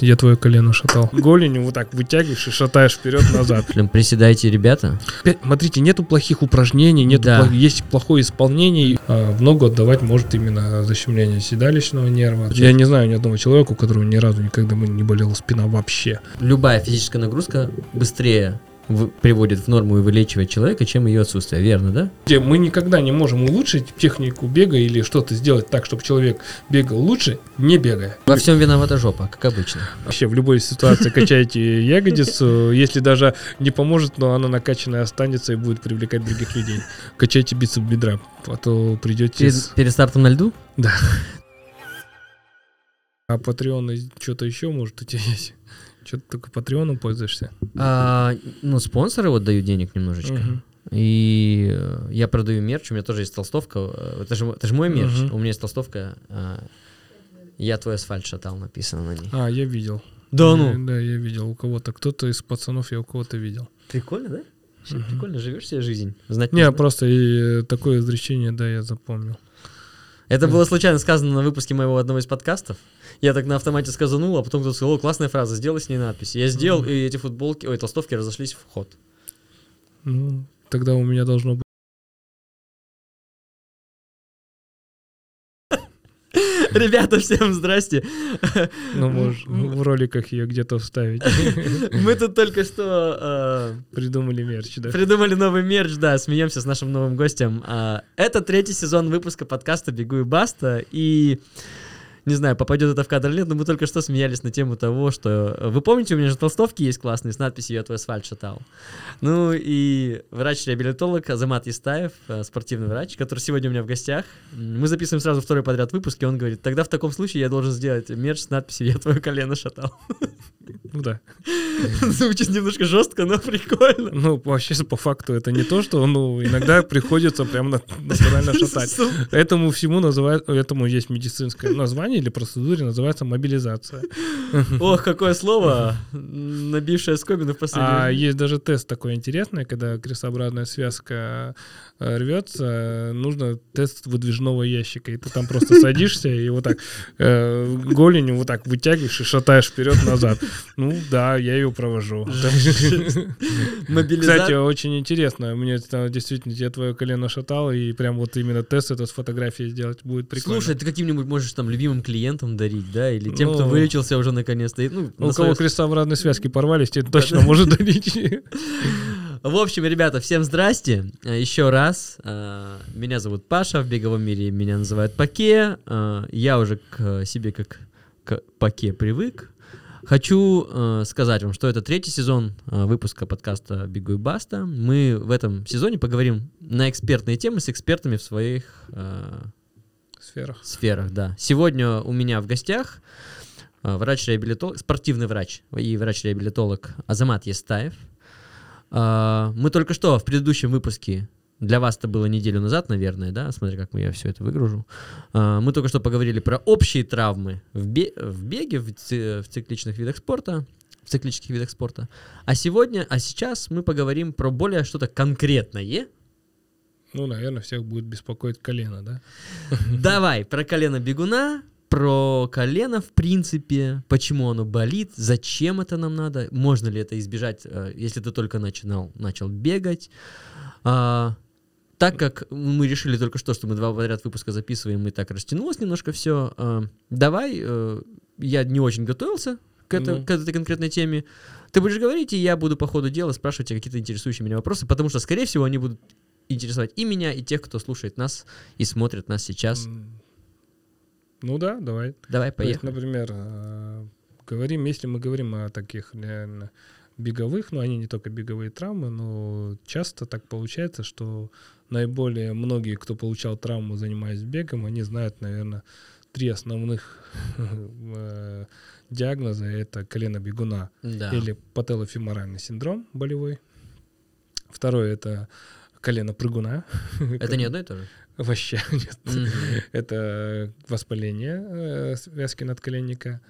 Я твое колено шатал. Голенью вот так вытягиваешь и шатаешь вперед-назад. Прям приседайте, ребята. Опять, Смотрите, нету плохих упражнений, нету Да. плох- есть плохое исполнение. А, в ногу отдавать может именно защемление седалищного нерва. Я не знаю ни одного человека, у которого ни разу никогда не болела спина вообще. Любая физическая нагрузка быстрее в- приводит в норму и вылечивает человека, чем ее отсутствие. Верно, да? Мы никогда не можем улучшить технику бега или что-то сделать так, чтобы человек бегал лучше, не бегая. Во всем виновата жопа, как обычно. Вообще в любой ситуации качайте ягодицу, если даже не поможет, но она накачанная останется и будет привлекать других людей. Качайте бицеп бедра, а то придете Перед, с... перед стартом на льду? А Patreon и что-то еще может у тебя есть? Что ты только Патреоном пользуешься? А, ну, спонсоры вот дают денег немножечко. Мгм. И э, я продаю мерч, у меня тоже есть толстовка. э, Это же, это же мой мерч. Мгм. У меня есть толстовка. а, Я твой асфальт шатал, написано на ней. А, я видел. Да Э, Да, я видел у кого-то. Кто-то из пацанов я у кого-то видел. Прикольно, да? Мгм. Прикольно живешь себе жизнь. Знать Не, нужно. просто и, э, такое изречение, да, я запомнил. Это было случайно сказано на выпуске моего одного из подкастов. Я так на автомате сказанул, а потом кто-то сказал, о, классная фраза, сделай с ней надпись. Я сделал, и эти футболки, ой, толстовки разошлись в ход. Ну, тогда у меня должно быть. Ребята, всем здрасте. Ну, можешь в роликах ее где-то вставить. Мы тут только что Придумали мерч, да? придумали новый мерч, да, смеемся с нашим новым гостем. А, Это третий сезон выпуска подкаста «Бегу и баста», и не знаю, попадет это в кадр или нет, но мы только что смеялись на тему того, что... э, Вы помните, у меня же толстовки есть классные с надписью «Я твой асфальт шатал». Ну и врач-реабилитолог Азамат Истаев, э, спортивный врач, который сегодня у меня в гостях. Мы записываем сразу второй подряд выпуск, и он говорит, тогда в таком случае я должен сделать мерч с надписью «Я твое колено шатал». Ну да. Звучит немножко жестко, но прикольно. Ну, вообще, по факту, это не то, что, ну, иногда приходится прям на- натурально шатать. Этому всему называют, этому есть медицинское название или процедуре, называется мобилизация. Ох, какое слово, набившее скобину в А последнее. есть даже тест такой интересный, когда крестообразная связка э, рвется, нужно тест выдвижного ящика, и ты там просто садишься и вот так э, голенью вот так вытягиваешь и шатаешь вперед-назад. Ну да, я ее провожу. Кстати, очень интересно. Мне действительно я твое колено шатал, и прям вот именно тест этот с фотографией сделать будет прикольно. Слушай, ты каким-нибудь можешь там любимым клиентам дарить, да? Или тем, кто Ну. вылечился уже наконец-то. Ну, у на кого своё- крестообразные связки порвались, тебе точно может дарить. В общем, ребята, всем здрасте. Э, Еще раз. э, Меня зовут Паша, в беговом мире меня называют Паке. Э, Я уже к себе как к Паке привык. Хочу э, сказать вам, что это третий сезон э, выпуска подкаста «Бегу и баста». Мы в этом сезоне поговорим на экспертные темы с экспертами в своих э, Сферах. сферах, да. Сегодня у меня в гостях э, врач-реабилитолог, спортивный врач и врач-реабилитолог Азамат Естаев. А, Мы только что в предыдущем выпуске, для вас это было неделю назад, наверное, да, смотри, как я все это выгружу. А, Мы только что поговорили про общие травмы в, бе- в беге, в цикличных видах спорта, в циклических видах спорта. А сегодня, а сейчас мы поговорим про более что-то конкретное, Ну, наверное, всех будет беспокоить колено, да? Давай, про колено бегуна, про колено, в принципе, почему оно болит, зачем это нам надо, можно ли это избежать, э, если ты только начинал, начал бегать. А, так как мы решили только что, что мы два подряд выпуска записываем, и так растянулось немножко все, давай, э, я не очень готовился к, это- Ну. к этой конкретной теме. Ты будешь говорить, и я буду по ходу дела спрашивать тебя какие-то интересующие меня вопросы, потому что, скорее всего, они будут интересовать и меня, и тех, кто слушает нас и смотрит нас сейчас. Ну да, давай. Давай, То есть, поехали. например, э, говорим, если мы говорим о таких реально беговых, ну они не только беговые травмы, но часто так получается, что наиболее многие, кто получал травму, занимаясь бегом, они знают, наверное, три основных э, диагноза. Это колено бегуна Да. или пателофеморальный синдром болевой. Второе это колено прыгуна. Это не одно и то же? Вообще нет. Это воспаление э, связки надколенника.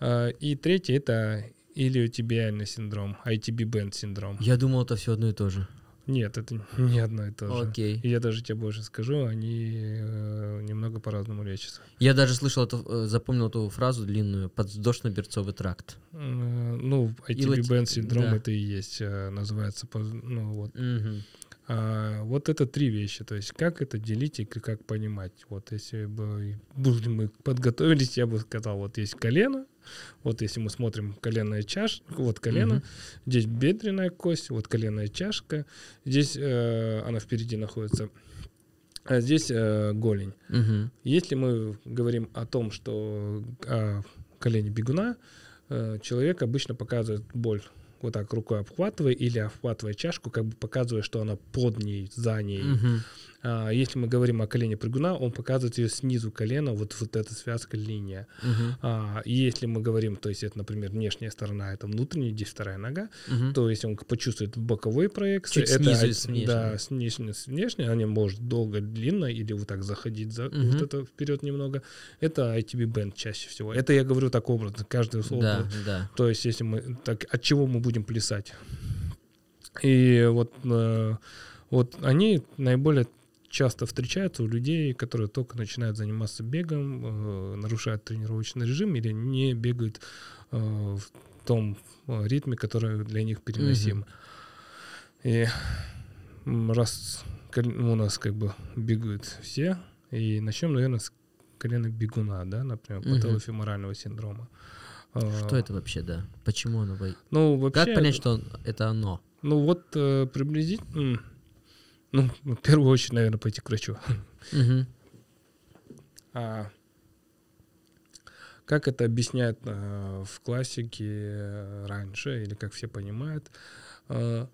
А, И третье это илиотибиальный синдром, ITB-бенд синдром. Я думал, это все одно и то же. Нет, это не одно и то же. Окей. И я даже тебе больше скажу, они э, немного по-разному лечатся. Я даже слышал, эту, э, запомнил эту фразу длинную, подвздошно-берцовый тракт. Э, Ну, ITB-бенд синдром да. это и есть, э, называется, ну вот. А, вот это три вещи, то есть как это делить и как понимать. Вот если бы мы подготовились, я бы сказал, вот есть колено, вот если мы смотрим коленная чашка, вот колено, Мгм. здесь бедренная кость, вот коленная чашка, здесь э, она впереди находится, а здесь э, голень. Мгм. Если мы говорим о том, что о колене бегуна, э, человек обычно показывает боль вот так рукой обхватывая или обхватывая чашку, как бы показывая, что она под ней, за ней. Мгм. А, если мы говорим о колене прыгуна, он показывает ее снизу колена, вот, вот эта связка, линия. И если мы говорим, то есть это, например, внешняя сторона, это внутренняя, здесь вторая нога, Мгм. то есть он почувствует боковой проекции. Чуть это, снизу внешней. Да, с внешней, они может долго, длинно или вот так заходить за, Мгм. вот это вперед немного. Это ITB бенд чаще всего. Это я говорю так образно, каждый слово. Да, да. То есть если мы так, от чего мы будем плясать. И вот, э, вот они наиболее часто встречаются у людей, которые только начинают заниматься бегом, э, нарушают тренировочный режим или не бегают э, в том э, ритме, который для них переносим. И раз у нас как бы бегают все, и начнем, наверное, с колена бегуна, да, например, Мгм. пателофеморального синдрома. Что это вообще, да? Почему оно Ну, вообще, Как понять, что это оно? Ну, вот приблизительно... Ну, в первую очередь, наверное, пойти к врачу. Мгм. А как это объясняют э, в классике раньше, или как все понимают, э,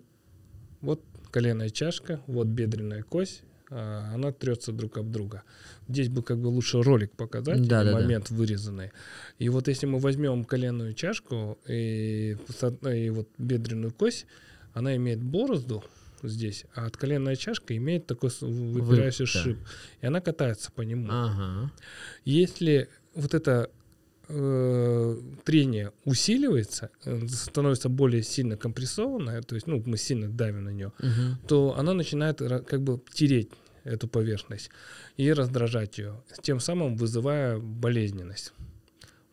вот коленная чашка, вот бедренная кость, э, она трется друг об друга. Здесь бы как бы лучше ролик показать, Да, да, да. момент вырезанный. И вот если мы возьмем коленную чашку и, и вот бедренную кость, она имеет борозду здесь, а от коленная чашка имеет такой выпирающий да. шип. И она катается по нему. Ага. Если вот это э, трение усиливается, э, становится более сильно компрессованное, то есть, ну, мы сильно давим на нее, Мгм. то она начинает как бы тереть эту поверхность и раздражать ее, тем самым вызывая болезненность.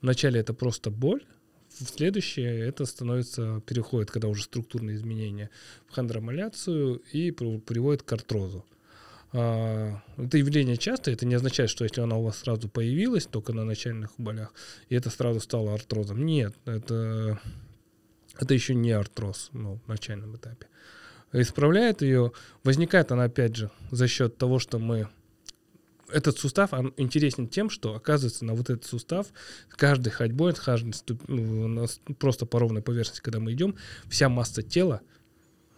Вначале это просто боль, в следующее это становится, переходит, когда уже структурные изменения, в хондромаляцию и при- приводит к артрозу. А, Это явление часто, это не означает, что если она у вас сразу появилась, только на начальных болях, и это сразу стало артрозом. Нет, это, это еще не артроз ну, в начальном этапе. Исправляет ее, возникает она опять же за счет того, что мы этот сустав он интересен тем, что оказывается на вот этот сустав каждой ходьбой, каждой ступ- ну, просто по ровной поверхности, когда мы идем, вся масса тела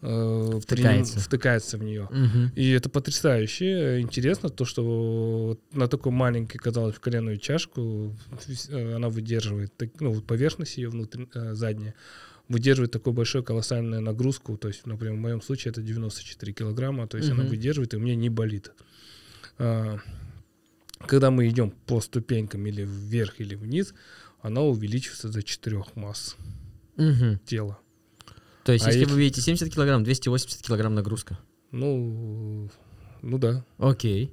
э, Втыкается. втыкается в нее. Мгм. И это потрясающе э, интересно, то, что на такой маленькой, казалось бы, коленную чашку э, она выдерживает, ну, поверхность ее внутренняя, задняя, выдерживает такую большую колоссальную нагрузку. То есть, например, в моем случае это 94 килограмма, то есть она Мгм. выдерживает, и у меня не болит. А, Когда мы идем по ступенькам или вверх, или вниз, она увеличивается до четырех масс Мгм. тела. То есть, А если если- вы видите 70 килограмм, 280 килограмм нагрузка. Ну, ну да. Окей.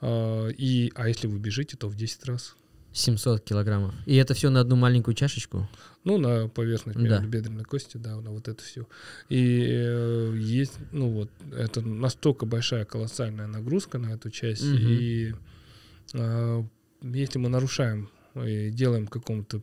А, и, а если вы бежите, то в 10 раз. 700 килограммов. И это все на одну маленькую чашечку? Ну, на поверхность Да. бедренной кости, да, на вот это все. И э, есть, ну вот, это настолько большая колоссальная нагрузка на эту часть. Мгм. И э, если мы нарушаем и делаем каком-то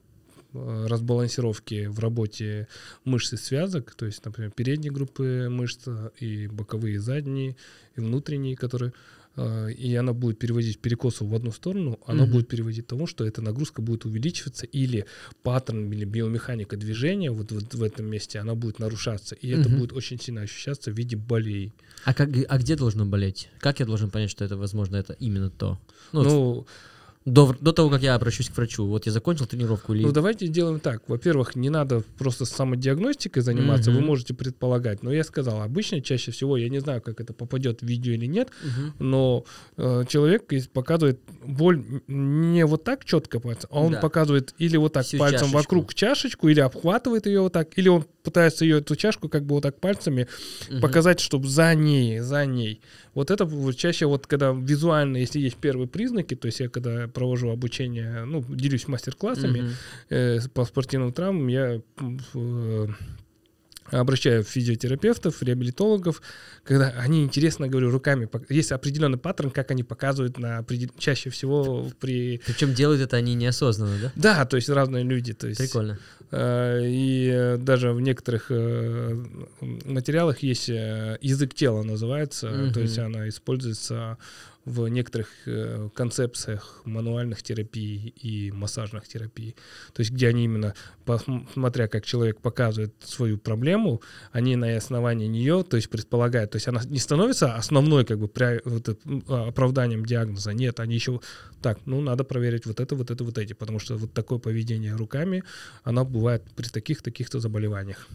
э, разбалансировки в работе мышц и связок, то есть, например, передние группы мышц и боковые, и задние, и внутренние, которые и она будет переводить перекосу в одну сторону, она Мгм. будет переводить к тому, что эта нагрузка будет увеличиваться или паттерн или биомеханика движения вот, вот в этом месте, она будет нарушаться, и это Мгм. будет очень сильно ощущаться в виде болей. А, как, а где должно болеть? Как я должен понять, что это, возможно, это именно то? Ну, Ну, до, до того, как я обращусь к врачу. Вот я закончил тренировку или... ну, давайте сделаем так. Во-первых, не надо просто самодиагностикой заниматься, вы Мгм. можете предполагать. Но я сказал, обычно чаще всего, я не знаю, как это попадет в видео или нет, Мгм. но э, человек показывает боль не вот так четко пальцем, а он Да. показывает или вот так Всю пальцем чашечку. вокруг чашечку, или обхватывает ее вот так, или он пытается ее эту чашку как бы вот так пальцами Мгм. показать, чтобы за ней, за ней. Вот это чаще вот когда визуально, если есть первые признаки, то есть я когда провожу обучение, ну, делюсь мастер-классами э, по спортивным травмам, я э, обращаю физиотерапевтов, реабилитологов, когда они интересно, говорю, руками, есть определенный паттерн, как они показывают на чаще всего при... Причем делают это они неосознанно, да? Да, то есть разные люди, то есть... Прикольно. Э, И э, даже в некоторых э, материалах есть э, язык тела называется, то есть она используется в некоторых э, концепциях мануальных терапий и массажных терапий. То есть где они именно, смотря как человек показывает свою проблему, они на основании нее, то есть предполагают, то есть она не становится основной как бы пря- вот а, оправданием диагноза, нет, они еще так, ну надо проверить вот это, вот это, вот эти, потому что вот такое поведение руками, оно бывает при таких таких-то заболеваниях.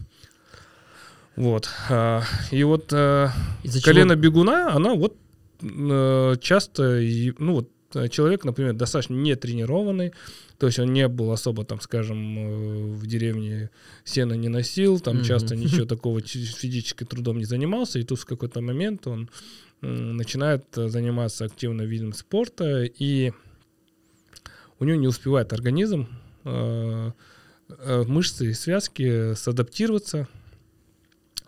Вот. а, И вот а, Из-за чего- колено бегуна, она вот э, часто, и- ну вот э, человек, например, достаточно не тренированный, то есть он не был особо, там, скажем, э, в деревне сена не носил, там Мгм. часто ничего такого физическим трудом не занимался, и тут в какой-то момент он начинает э, заниматься активно видом спорта, и у него не успевает организм, э, э, мышцы и связки садаптироваться,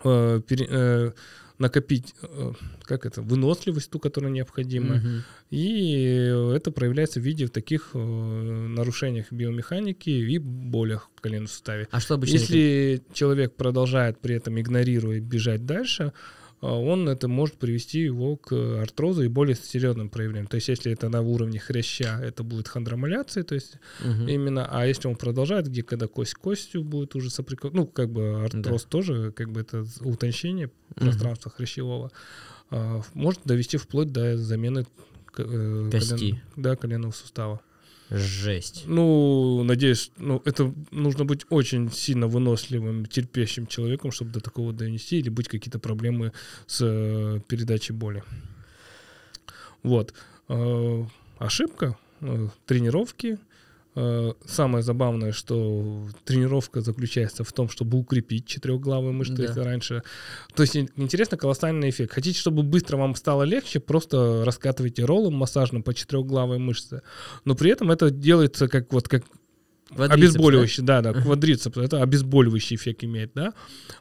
э, э, накопить, э, как это, выносливость ту, которая необходима. Мгм. И это проявляется в виде таких э, нарушениях биомеханики и болях в коленном суставе. А что обычно? Если человек продолжает при этом игнорируя бежать дальше, он это может привести его к артрозу и более серьезным проявлениям. То есть, если это на уровне хряща, это будет хондромаляция, то есть Мгм. именно, а если он продолжает, где когда кость костью будет уже соприкос, ну, как бы артроз тоже, как бы это утончение Мгм. пространства хрящевого, а, может довести вплоть до замены э, Кости. колен- да, коленного сустава. Жесть. Ну, надеюсь, ну, это нужно быть очень сильно выносливым, терпящим человеком, чтобы до такого донести, или быть какие-то проблемы с э, передачей боли. Вот. Э, ошибка э, тренировки. Э, самое забавное, что тренировка заключается в том, чтобы укрепить четырехглавые мышцы, Да. если раньше. То есть ин- интересно колоссальный эффект. Хотите, чтобы быстро вам стало легче, просто раскатывайте роллом массажным по четырехглавой мышце. Но при этом это делается как вот как Квадрицепс, обезболивающий, да, да, квадрицепс, это обезболивающий эффект имеет, да,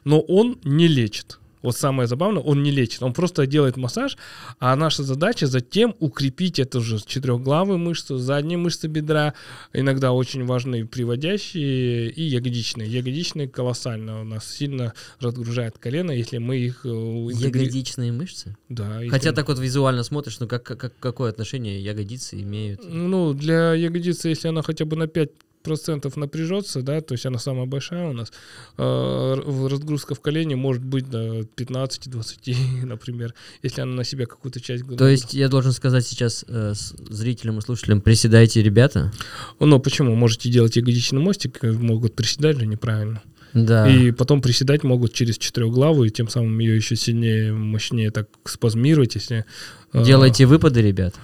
но он не лечит. Вот самое забавное, он не лечит, он просто делает массаж, а наша задача затем укрепить эту же четырехглавую мышцу, задние мышцы бедра, иногда очень важные приводящие и ягодичные. Ягодичные колоссально у нас сильно разгружают колено, если мы их... э, интегри- Ягодичные мышцы? Да. Хотя так вот визуально смотришь, ну как, как, какое отношение ягодицы имеют? Ну, для ягодицы, если она хотя бы на 5 процентов напряжется, да, то есть она самая большая у нас, э, разгрузка в колене может быть до 15-20, например, если она на себя какую-то часть... То есть я должен сказать сейчас э, зрителям и слушателям, приседайте, ребята. Ну, почему? Можете делать ягодичный мостик, э, могут приседать же неправильно. Да. И потом приседать могут через четырехглавую, и тем самым ее еще сильнее, мощнее так спазмировать, если... э, Делайте выпады, ребят.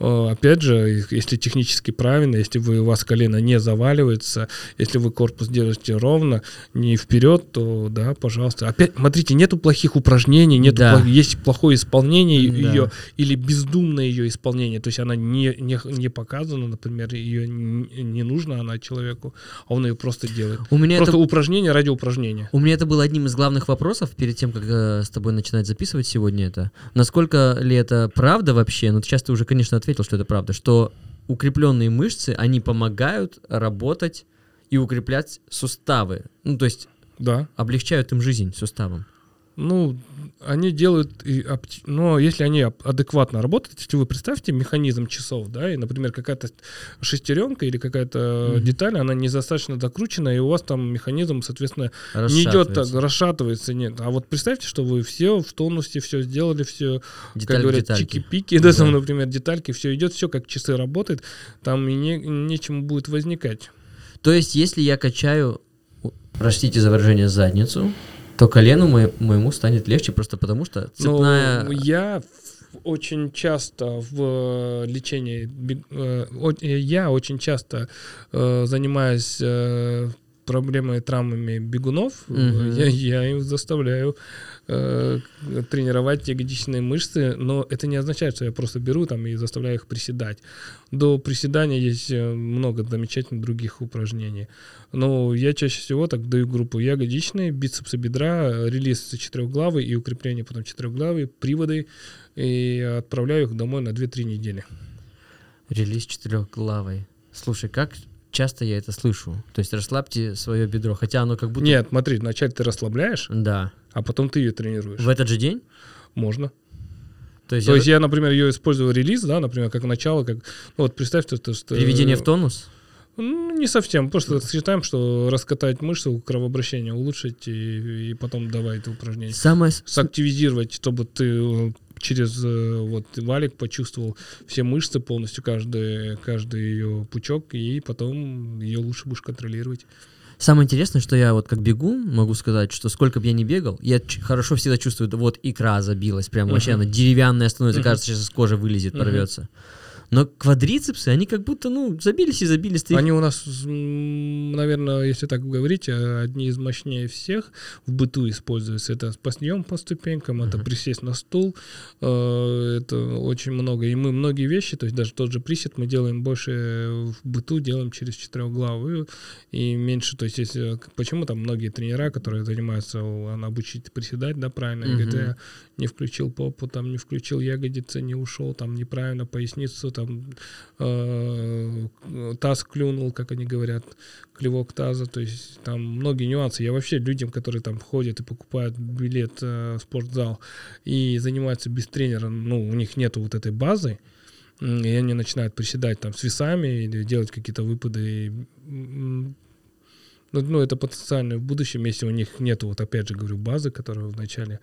Э, Опять же, если технически правильно, если вы, у вас колено не заваливается, если вы корпус держите ровно, не вперед, то да, пожалуйста. Опять, смотрите, нету плохих упражнений, нету Да. плох- есть плохое исполнение Да. ее или бездумное ее исполнение. То есть она не, не, не показана, например, ее не, не нужно она человеку, а он ее просто делает. У меня просто это упражнение ради упражнения. У меня это был одним из главных вопросов перед тем, как э, с тобой начинать записывать сегодня это. Насколько ли это правда вообще? Ну, сейчас ты уже, конечно, ответил, что это правда, что укрепленные мышцы, они помогают работать и укреплять суставы. Ну, то есть Да. облегчают им жизнь суставам. Ну, они делают, и опти- но если они адекватно работают, если вы представьте механизм часов, да, и, например, какая-то шестеренка или какая-то Мгм. деталь, она недостаточно закручена, и у вас там механизм, соответственно, не идет так, Расшатывается. нет. А вот представьте, что вы все в тонусе, все сделали, все, Деталь как говорят, чики-пики, да, там, Да. например, детальки, все идет, все как часы работает, там и не, нечему будет возникать. То есть, если я качаю, простите за выражение, задницу, то колену мо- моему станет легче просто потому, что цепная... Ну, я очень часто в э, лечении, э, э, я очень часто занимаюсь проблемой травмами бегунов, Мгм. я, я им заставляю тренировать ягодичные мышцы, но это не означает, что я просто беру там и заставляю их приседать. До приседания есть э, много замечательных других упражнений. Но я чаще всего так даю группу ягодичные, бицепсы бедра, э, релиз четырехглавый и укрепление потом четырехглавый, приводы, и отправляю их домой на 2-3 недели. Релиз четырехглавой. Слушай, как часто я это слышу? То есть расслабьте свое бедро, хотя оно как будто... Нет, смотри, вначале ты расслабляешь, Да. А потом ты ее тренируешь. В этот же день? Можно. То есть, То я- есть я, например, ее использую релиз, да, например, как начало, как ну, вот представь, что, что, приведение в тонус? Ну, не совсем. Просто считаем, что раскатать мышцу, кровообращение улучшить и, и потом давай это упражнение. Самое... Сактивизировать, чтобы ты э, через э, вот валик почувствовал все мышцы полностью, каждый, каждый ее пучок, и потом ее лучше будешь контролировать. Самое интересное, что я вот как бегу, могу сказать, что сколько бы я ни бегал, я хорошо всегда чувствую, вот икра забилась, прям вообще Мгм. она деревянная становится, Мгм. кажется, сейчас из кожи вылезет, Мгм. порвется. Но квадрицепсы, они как будто, ну, забились и забились. ты Они у нас, наверное, если так говорить, э, одни из мощнее всех в быту используются. Это подъем по ступенькам, это Мгм. присесть на стул, э, это очень много. И мы многие вещи, то есть даже тот же присед мы делаем больше в быту, делаем через четырехглавую и меньше, то есть если, почему там многие тренера, которые занимаются, обучить приседать, да, правильно, и говорят, я не включил попу, там не включил ягодицы, не ушел, там неправильно поясницу, там э, таз клюнул, как они говорят, клевок таза, то есть там многие нюансы. Я вообще людям, которые там ходят и покупают билет э, в спортзал и занимаются без тренера, ну, у них нету вот этой базы, и они начинают приседать там с весами или делать какие-то выпады. и, ну, ну, это потенциально в будущем, если у них нету, вот опять же говорю, базы, которая в начале,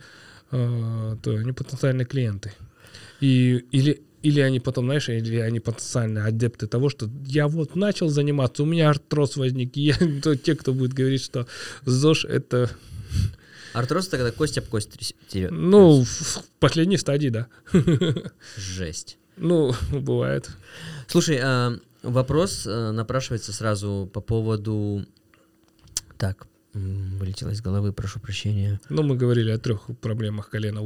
то они потенциальные клиенты. И, или, или они потом, знаешь, или они потенциальные адепты того, что я вот начал заниматься, у меня артроз возник, и я, то те, кто будет говорить, что ЗОЖ это, Артроз это когда кость об кость терет. ну, в последней стадии, да. Жесть. Ну, бывает. Слушай, а, вопрос а, напрашивается сразу по поводу... Так, вылетело из головы, прошу прощения. Ну, мы говорили о трех проблемах колена,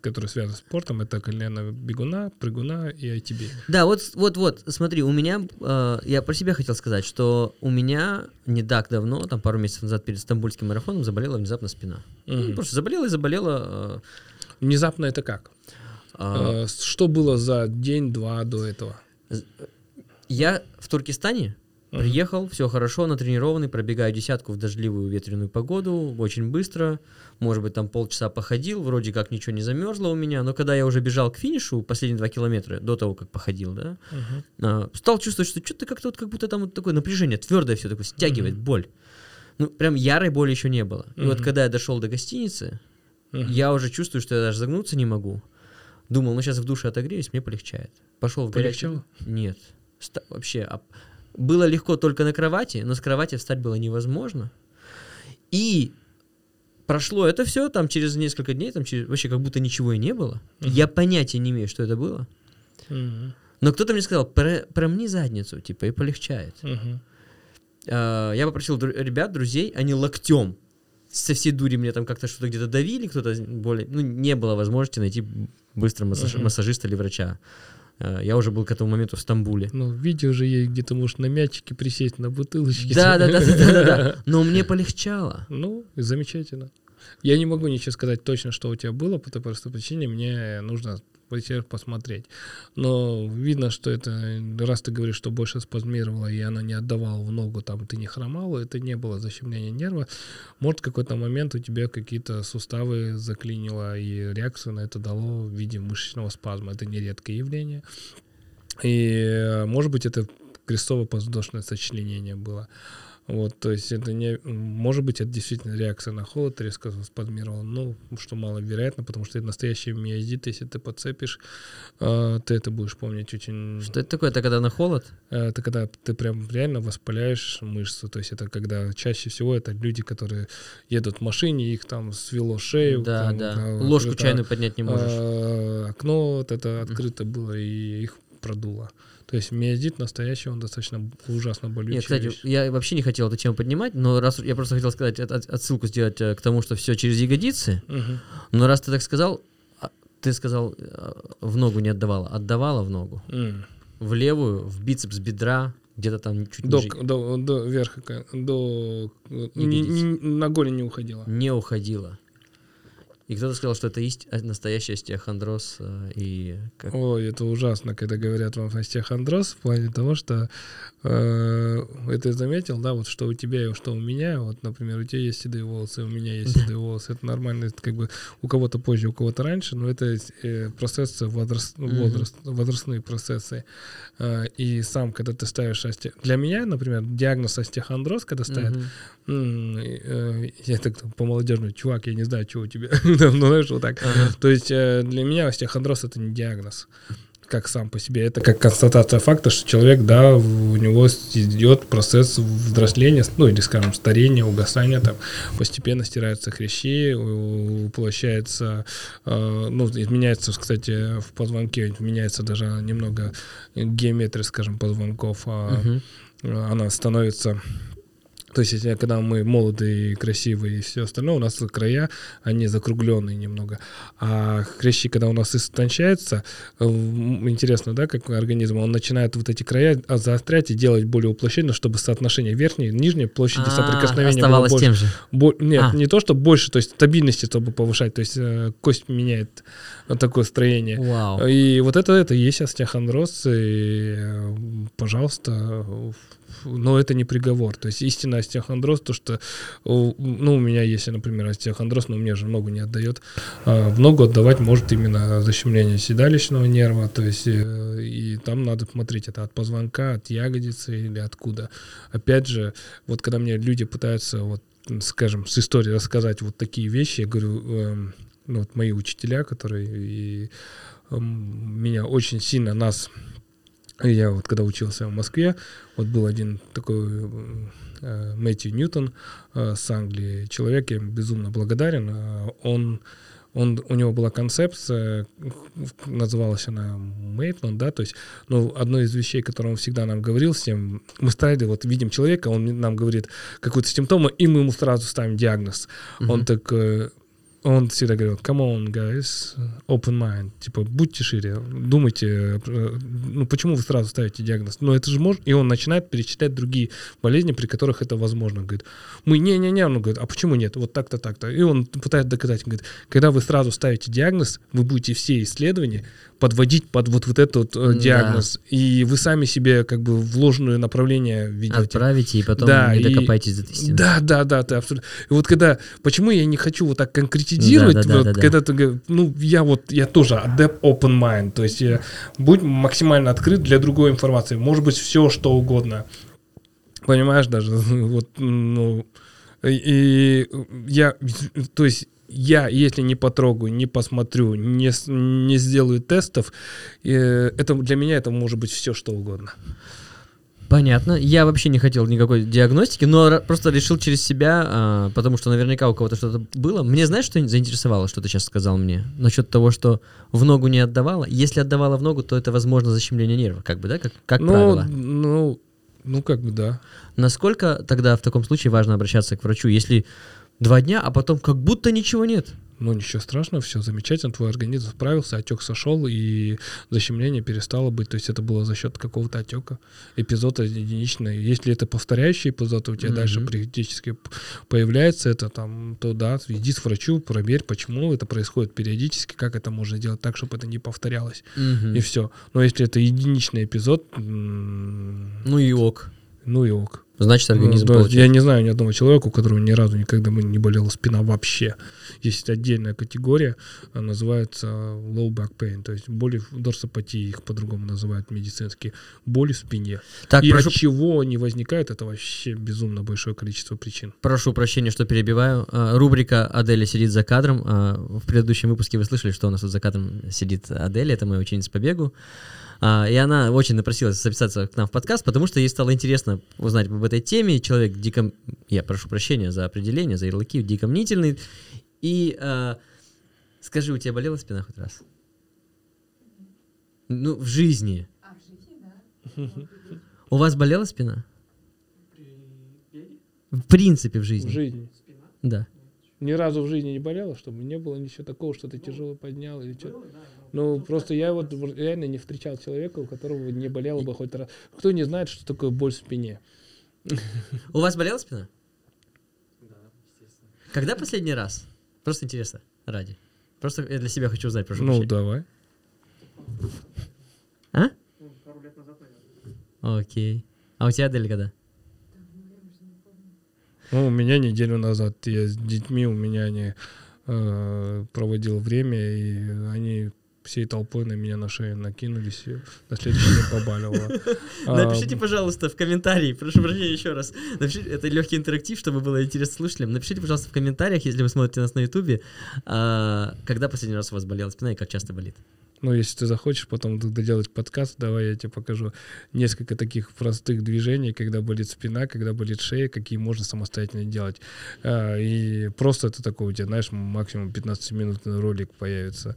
которые связаны с спортом. Это колено бегуна, прыгуна и ITB. Да, вот, вот, вот, смотри, у меня, э, я про себя хотел сказать, что у меня не так давно, там пару месяцев назад перед стамбульским марафоном заболела внезапно спина. Ну, Мгм. просто заболела и заболела. Внезапно это как? э, Э, Что было за день-два до этого? я в Туркестане Мгм. приехал, все хорошо, натренированный, пробегаю десятку в дождливую ветреную погоду, очень быстро, может быть, там полчаса походил, вроде как ничего не замерзло у меня, но когда я уже бежал к финишу, последние два километра, до того, как походил, да, а, стал чувствовать, что что-то как-то вот как будто там вот такое напряжение, твердое все такое, стягивает, Мгм. боль. Ну, прям ярой боли еще не было. И вот когда я дошел до гостиницы, Мгм. я уже чувствую, что я даже загнуться не могу. Думал, ну сейчас в душе отогреюсь, мне полегчает. Пошел в. Полегчало? Нет. Ста- вообще, а- было легко только на кровати, но с кровати встать было невозможно. И прошло это все, там через несколько дней, там через, вообще как будто ничего и не было. Мгм. Я понятия не имею, что это было. Мгм. Но кто-то мне сказал, «Пр- промни задницу, типа, и полегчает. Мгм. А, Я попросил дру- ребят, друзей, они локтем со всей дури мне там как-то что-то где-то давили, кто-то более... Ну, не было возможности найти быстро массаж- Мгм. массажиста или врача. А, Я уже был к этому моменту в Стамбуле. Ну, видео же есть, где ты можешь на мячике присесть, на бутылочке. Да, да, да, да, да, да. Но мне полегчало. Ну, замечательно. Я не могу ничего сказать точно, что у тебя было, по той простой причине мне нужно пойти посмотреть. Но видно, что это, раз ты говоришь, что больше спазмировало, и она не отдавала в ногу, там ты не хромал, это не было защемления нерва. Может, в какой-то момент у тебя какие-то суставы заклинило, и реакцию на это дало в виде мышечного спазма. Это нередкое явление. И, может быть, это крестово-подвздошное сочленение было. Вот, то есть это не, может быть, это действительно реакция на холод резко спазмировала, ну, что маловероятно, потому что это настоящий миозит, если ты подцепишь, э, ты это будешь помнить очень... Что это такое? Это когда на холод? Э, Это когда ты прям реально воспаляешь мышцу, то есть это когда чаще всего это люди, которые едут в машине, их там свело шею. Да, там, да. э, Ложку открыто, чайную поднять не можешь. э, окно вот это открыто было, и их продуло. То есть миозит настоящий, он достаточно ужасно болючий. Нет, кстати, я вообще не хотел эту тему поднимать, но раз я просто хотел сказать, от- от- отсылку сделать э, к тому, что все через ягодицы. Мгм. Но раз ты так сказал, а, ты сказал, э, в ногу не отдавала, отдавала в ногу, М. в левую, в бицепс бедра, где-то там чуть До, ниже, до, до верха, до... не- Ягодиц. не- на голень не уходила. не уходила. И кто-то сказал, что это есть настоящий остеохондроз э, и как- Ой, это ужасно, когда говорят вам остеохондроз в плане того, что э, это заметил, да, вот что у тебя и что у меня, вот, например, у тебя есть седые волосы, у меня есть седые волосы, это нормально, это как бы у кого-то позже, у кого-то раньше, но это э, процессы возраст, Мгм. возраст, возрастные процессы. Э, и сам, когда ты ставишь осте... Для меня, например, диагноз остеохондроз, когда ставят, м, э, я так по молодежному, чувак, я не знаю, что у тебя, ну, знаешь, вот так. Ага. То есть э, для меня остеохондроз это не диагноз как сам по себе. Это как констатация факта, что человек, да, у него идет процесс взросления, ну или, скажем, старения, угасания, там постепенно стираются хрящи, уплощается, э, ну, изменяется, кстати, в позвонке, меняется даже немного геометрия, скажем, позвонков, а, э, она становится то есть, если, когда мы молодые, красивые и все остальное, у нас края, они закругленные немного. А хрящи, когда у нас истончается, э, интересно, да, как организм, он начинает вот эти края а, заострять и делать более уплощенно, чтобы соотношение верхней и нижней площади А, соприкосновения было оставалось больше. тем же. Бо- нет, А. не то, что больше, то есть стабильности, чтобы повышать, то есть э, кость меняет вот такое строение. Вау. И вот это, это есть остеохондроз, и, э, пожалуйста, э, но это не приговор. То есть истинный остеохондроз, то, что, у- ну, у меня есть, например, остеохондроз, но мне же ногу не отдает. А В ногу отдавать может именно защемление седалищного нерва, то есть, э, и там надо смотреть, это от позвонка, от ягодицы или откуда. Опять же, вот когда мне люди пытаются, вот, скажем, с истории рассказать вот такие вещи, я говорю, эм, ну, вот мои учителя, которые и, эм, меня очень сильно нас я вот когда учился в Москве, вот был один такой э, Мэтью Ньютон э, с Англии, человек, я ему безумно благодарен. Э, Он, он, у него была концепция, называлась она Мейтланд, да, то есть, ну, одно из вещей, которое он всегда нам говорил всем, мы ставили, вот видим человека, он нам говорит какую-то симптому, и мы ему сразу ставим диагноз. Он Мгм. так, он всегда говорил, come on, guys, open mind, типа, будьте шире, думайте, э, ну, почему вы сразу ставите диагноз? Ну, это же может, и он начинает перечислять другие болезни, при которых это возможно. Говорит, мы не-не-не, он говорит, а почему нет? Вот так-то, так-то. И он пытается доказать, говорит, когда вы сразу ставите диагноз, вы будете все исследования подводить под вот, вот этот э, Да. диагноз, и вы сами себе как бы в ложное направление ведете. Отправите, и потом Да, не и- докопайтесь до истины. Да, да, да, ты абсолютно. И вот когда, почему я не хочу вот так конкретизировать, Да, да, да, вот да, да. когда ты говоришь, ну я вот я тоже адепт open mind, то есть я, будь максимально открыт для другой информации, может быть все что угодно, понимаешь даже, вот, ну и, я, то есть я, если не потрогаю, не посмотрю, не, не сделаю тестов, э, это для меня это может быть все что угодно. Понятно. Я вообще не хотел никакой диагностики, но просто решил через себя, а, потому что наверняка у кого-то что-то было. Мне знаешь, что заинтересовало, что ты сейчас сказал мне? Насчет того, что в ногу не отдавала. Если отдавала в ногу, то это, возможно, защемление нерва, как бы, да, как, как ну, правило. ну, ну как бы да. Насколько тогда в таком случае важно обращаться к врачу, если два дня, а потом как будто ничего нет? Ну, ничего страшного, все замечательно, твой организм справился, отек сошел, и защемление перестало быть. То есть это было за счет какого-то отека. Эпизод единичный. Если это повторяющий эпизод, у тебя Мгм. дальше периодически появляется это, там, то да, иди к врачу, проверь, почему это происходит периодически, как это можно сделать так, чтобы это не повторялось. Мгм. И все. Но если это единичный эпизод, Ну и ок. ну и ок. Значит, организм Ну, да, я не знаю ни одного человека, у которого ни разу никогда не болела спина вообще. Есть отдельная категория, а, называется low back pain, то есть боли в дорсопатии, их по-другому называют медицинские, боли в спине. Так, И прошу, от чего они возникают, это вообще безумно большое количество причин. прошу прощения, что перебиваю. А, Рубрика «Аделя сидит за кадром». А, В предыдущем выпуске вы слышали, что у нас тут за кадром сидит Аделя, это моя ученица по бегу. А, И она очень напросилась записаться к нам в подкаст, потому что ей стало интересно узнать об этой теме. Человек дико... Я прошу прощения за определение, за ярлыки, дико мнительный. И а, скажи, у тебя болела спина хоть раз? Ну, в жизни. А в жизни, да. У вас болела спина? В принципе, в жизни. В жизни. Да. Ни разу в жизни не болело, чтобы не было ничего такого, что ты тяжело поднял или что. Ну, просто я вот реально не встречал человека, у которого не болело бы хоть раз. Кто не знает, что такое боль в спине? У вас болела спина? Когда последний раз? Просто интересно, ради. Просто я для себя хочу узнать, прошу Ну, прощения. давай. А? Окей. А у тебя, Адель, когда? Ну, у меня неделю назад я с детьми, у меня они э, проводил время, и они всей толпой на меня на шею накинулись, и на следующий день побаливало. А, Напишите, пожалуйста, в комментарии, прошу прощения еще раз. Напишите, это легкий интерактив, чтобы было интересно слушателям. Напишите, пожалуйста, в комментариях, если вы смотрите нас на ютубе, а, когда последний раз у вас болела спина и как часто болит. Ну, если ты захочешь потом доделать подкаст, давай я тебе покажу несколько таких простых движений, когда болит спина, когда болит шея, какие можно самостоятельно делать. А, и просто это такой у тебя, знаешь, максимум 15-минутный ролик появится,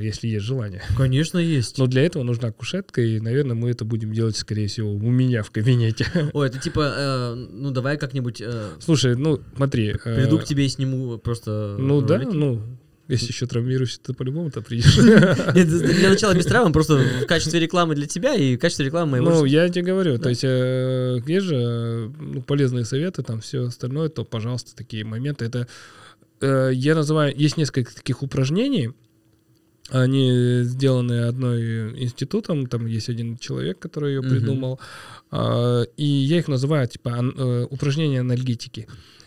если есть желание. Конечно, есть. Но для этого нужна кушетка, и, наверное, мы это будем делать, скорее всего, у меня в кабинете. Ой, это типа, э, ну давай как-нибудь э, Слушай, ну, смотри. э, приду к тебе и сниму просто Ну да, ролики. ну, если еще травмируешься, то по-любому-то придешь. Нет, Для начала без травм, просто в качестве рекламы для тебя и в качестве рекламы моего... Ну, я тебе говорю, Да. то есть э, есть же э, ну, полезные советы, там все остальное, то, пожалуйста, такие моменты. Это э, я называю, есть несколько таких упражнений, они сделаны одной институтом, там есть один человек, который ее придумал, а, и я их называю типа э, упражнения анальгетики.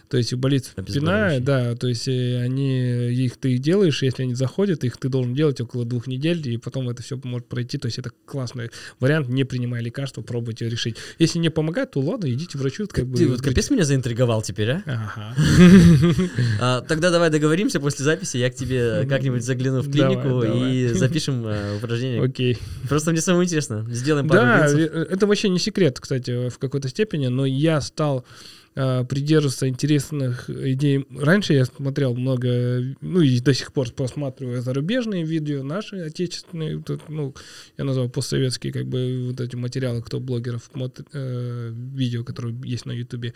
То есть болит спина, Обезболивающие. да, то есть э, они, их ты делаешь, если они заходят, их ты должен делать около двух недель, и потом это все может пройти. То есть это классный вариант, не принимая лекарства, пробуйте решить. Если не помогает, то ладно, идите врачу. Как бы, Ты вот капец меня заинтриговал теперь, а? Ага. А, Тогда давай договоримся после записи, я к тебе как-нибудь загляну в клинику и запишем э, упражнение. Окей. Просто мне самому интересно. Сделаем пару Да, э, это вообще не секрет, кстати, в какой-то степени, но я стал придерживаться интересных идей. Раньше я смотрел много, ну и до сих пор просматриваю зарубежные видео, наши отечественные, ну, я назвал постсоветские, как бы, вот эти материалы, кто блогеров, э, видео, которые есть на ютубе.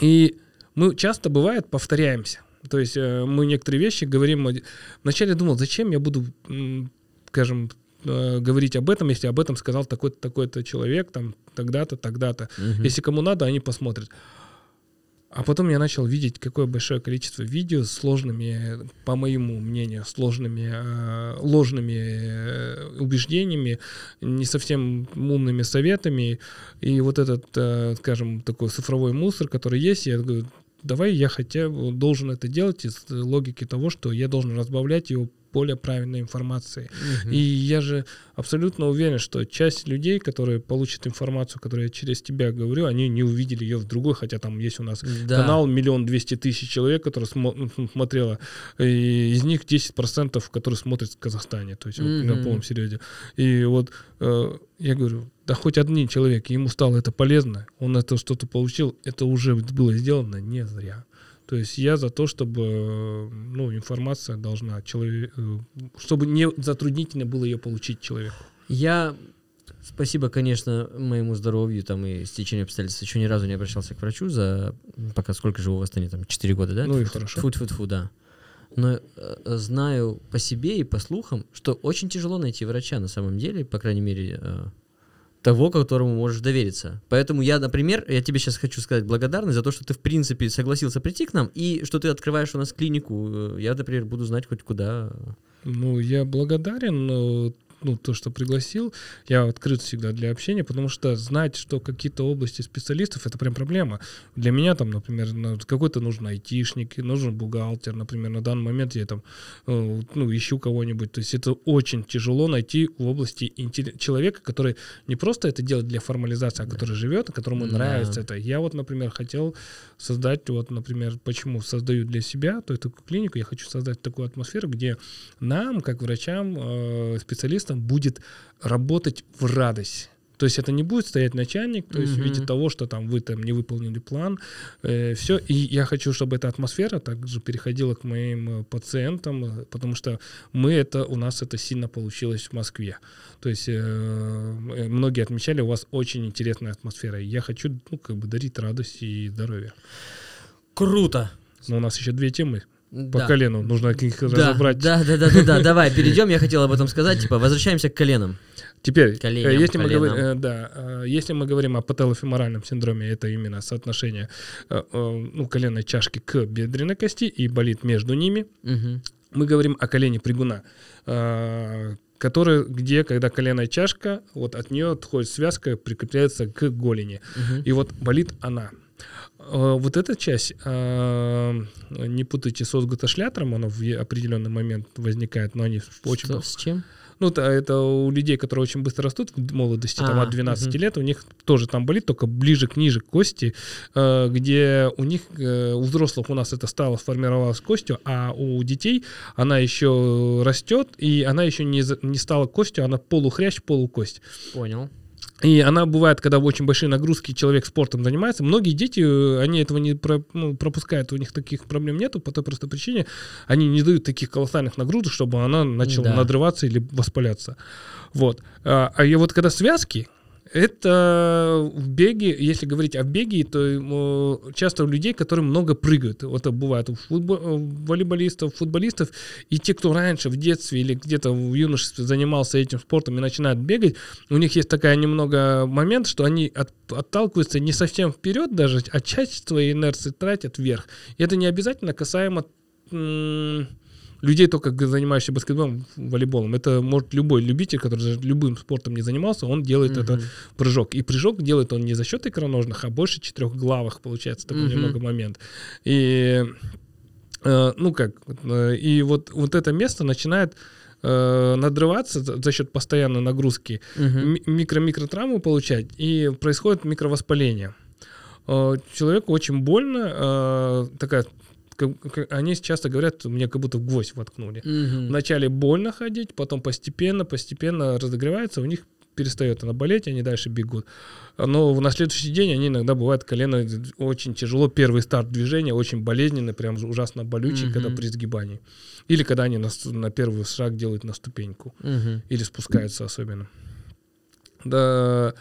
И мы часто, бывает, повторяемся. То есть э, мы некоторые вещи говорим... Вначале думал, зачем я буду, скажем, э, говорить об этом, если об этом сказал такой-то, такой-то человек, там, тогда-то, тогда-то. Мгм. Если кому надо, они посмотрят. А потом я начал видеть, какое большое количество видео с сложными, по моему мнению, сложными, э, ложными э, убеждениями, не совсем умными советами. И вот этот, э, скажем, такой цифровой мусор, который есть, я говорю, давай я хотя бы должен это делать из логики того, что я должен разбавлять его более правильной информацией. Мгм. И я же абсолютно уверен, что часть людей, которые получат информацию, которую я через тебя говорю, они не увидели ее в другой, хотя там есть у нас Да. канал миллион двести тысяч человек, которые смо- ну, смотрело, и из них 10%, которые смотрят в Казахстане, то есть вот на полном серьезе. И вот э, я говорю, да хоть один человек, ему стало это полезно, он это что-то получил, это уже было сделано не зря. То есть я за то, чтобы ну, информация должна человек, э, чтобы не затруднительно было ее получить человеку. Я, спасибо, конечно, моему здоровью там и стечению обстоятельств, еще ни разу не обращался к врачу за, пока сколько живу в Астане, там, 4 года, да? Ну и хорошо. Фу-фу-фу, да. Но э, знаю по себе и по слухам, что очень тяжело найти врача на самом деле, по крайней мере, э, того, которому можешь довериться. Поэтому я, например, я тебе сейчас хочу сказать благодарность за то, что ты, в принципе, согласился прийти к нам, и что ты открываешь у нас клинику. Э, Я, например, буду знать хоть куда. Ну, я благодарен, но, ну, то, что пригласил. Я открыт всегда для общения, потому что знать, что какие-то области специалистов, это прям проблема. Для меня там, например, ну, какой-то нужен айтишник, нужен бухгалтер, например, на данный момент я там, э, ну, ищу кого-нибудь. То есть это очень тяжело найти в области человека, который не просто это делает для формализации, а который живет, которому Да. нравится это. Я вот, например, хотел создать, вот, например, почему создаю для себя то эту клинику, я хочу создать такую атмосферу, где нам, как врачам, э, специалистам, будет работать в радость. То есть это не будет стоять начальник, то есть в виде того, что там вы там не выполнили план, все. И я хочу, чтобы эта атмосфера также переходила к моим э, пациентам, э, потому что мы это у нас это сильно получилось в Москве. То есть э, э, многие отмечали, у вас очень интересная атмосфера. И Я хочу, ну, как бы дарить радость и здоровье. Круто. Но у нас еще две темы по Да. колену, нужно их Да, разобрать. да, да, да, да, да, давай, перейдем, я хотел об этом сказать, типа, возвращаемся к коленам. Теперь, Коленям, э, если мы, говорим, э, да, э, если мы говорим о пателлофеморальном синдроме, это именно соотношение ну, коленной чашки к бедренной кости и болит между ними. Мгм. Мы говорим о колене прыгуна, э, который, где, когда коленная чашка, вот от нее отходит связка, прикрепляется к голени. Мгм. И вот болит она. Э, Вот эта часть, э, не путайте с озготошлятором, она в определенный момент возникает, но они очень... Что, с чем? Ну, это, это у людей, которые очень быстро растут в молодости, там А, от 12 мгм. лет, у них тоже там болит, только ближе к ниже к кости, э, где у них, э, у взрослых у нас это стало, сформировалось костью, а у детей она еще растет, и она еще не, не стала костью, она полухрящ, полукость. Понял. И она бывает, когда очень большие нагрузки, человек спортом занимается. Многие дети, э, они этого не про- ну, пропускают, у них таких проблем нету по той простой причине, они не дают таких колоссальных нагрузок, чтобы она начала Да. надрываться или воспаляться. Вот. А, а и вот когда связки, это в беге, если говорить о беге, то э, часто у людей, которые много прыгают. Вот бывает у футбо- э, волейболистов, футболистов, и те, кто раньше в детстве или где-то в юношестве занимался этим спортом и начинают бегать, у них есть такая немного момент, что они от- отталкиваются не совсем вперед даже, а часть своей инерции тратят вверх. И это не обязательно касаемо м, людей, только занимающихся баскетболом, волейболом. Это может любой любитель, который даже любым спортом не занимался, он делает это Мгм. прыжок. И прыжок делает он не за счет икроножных, а больше четырехглавых, получается, такой Мгм. немного момент. И, э, ну как, э, и вот, вот это место начинает э, надрываться за, счет постоянной нагрузки, ми- микро-микротравму получать, и происходит микровоспаление. Э, Человеку очень больно, э, такая, они часто говорят, мне как будто в гвоздь воткнули. Мгм. Вначале больно ходить, потом постепенно, постепенно разогревается, у них перестает она болеть, они дальше бегут. Но на следующий день они иногда бывает колено очень тяжело, первый старт движения очень болезненный, прям ужасно болючий, Мгм. когда при сгибании. Или когда они на, на первый шаг делают на ступеньку, Мгм. или спускаются особенно. Да,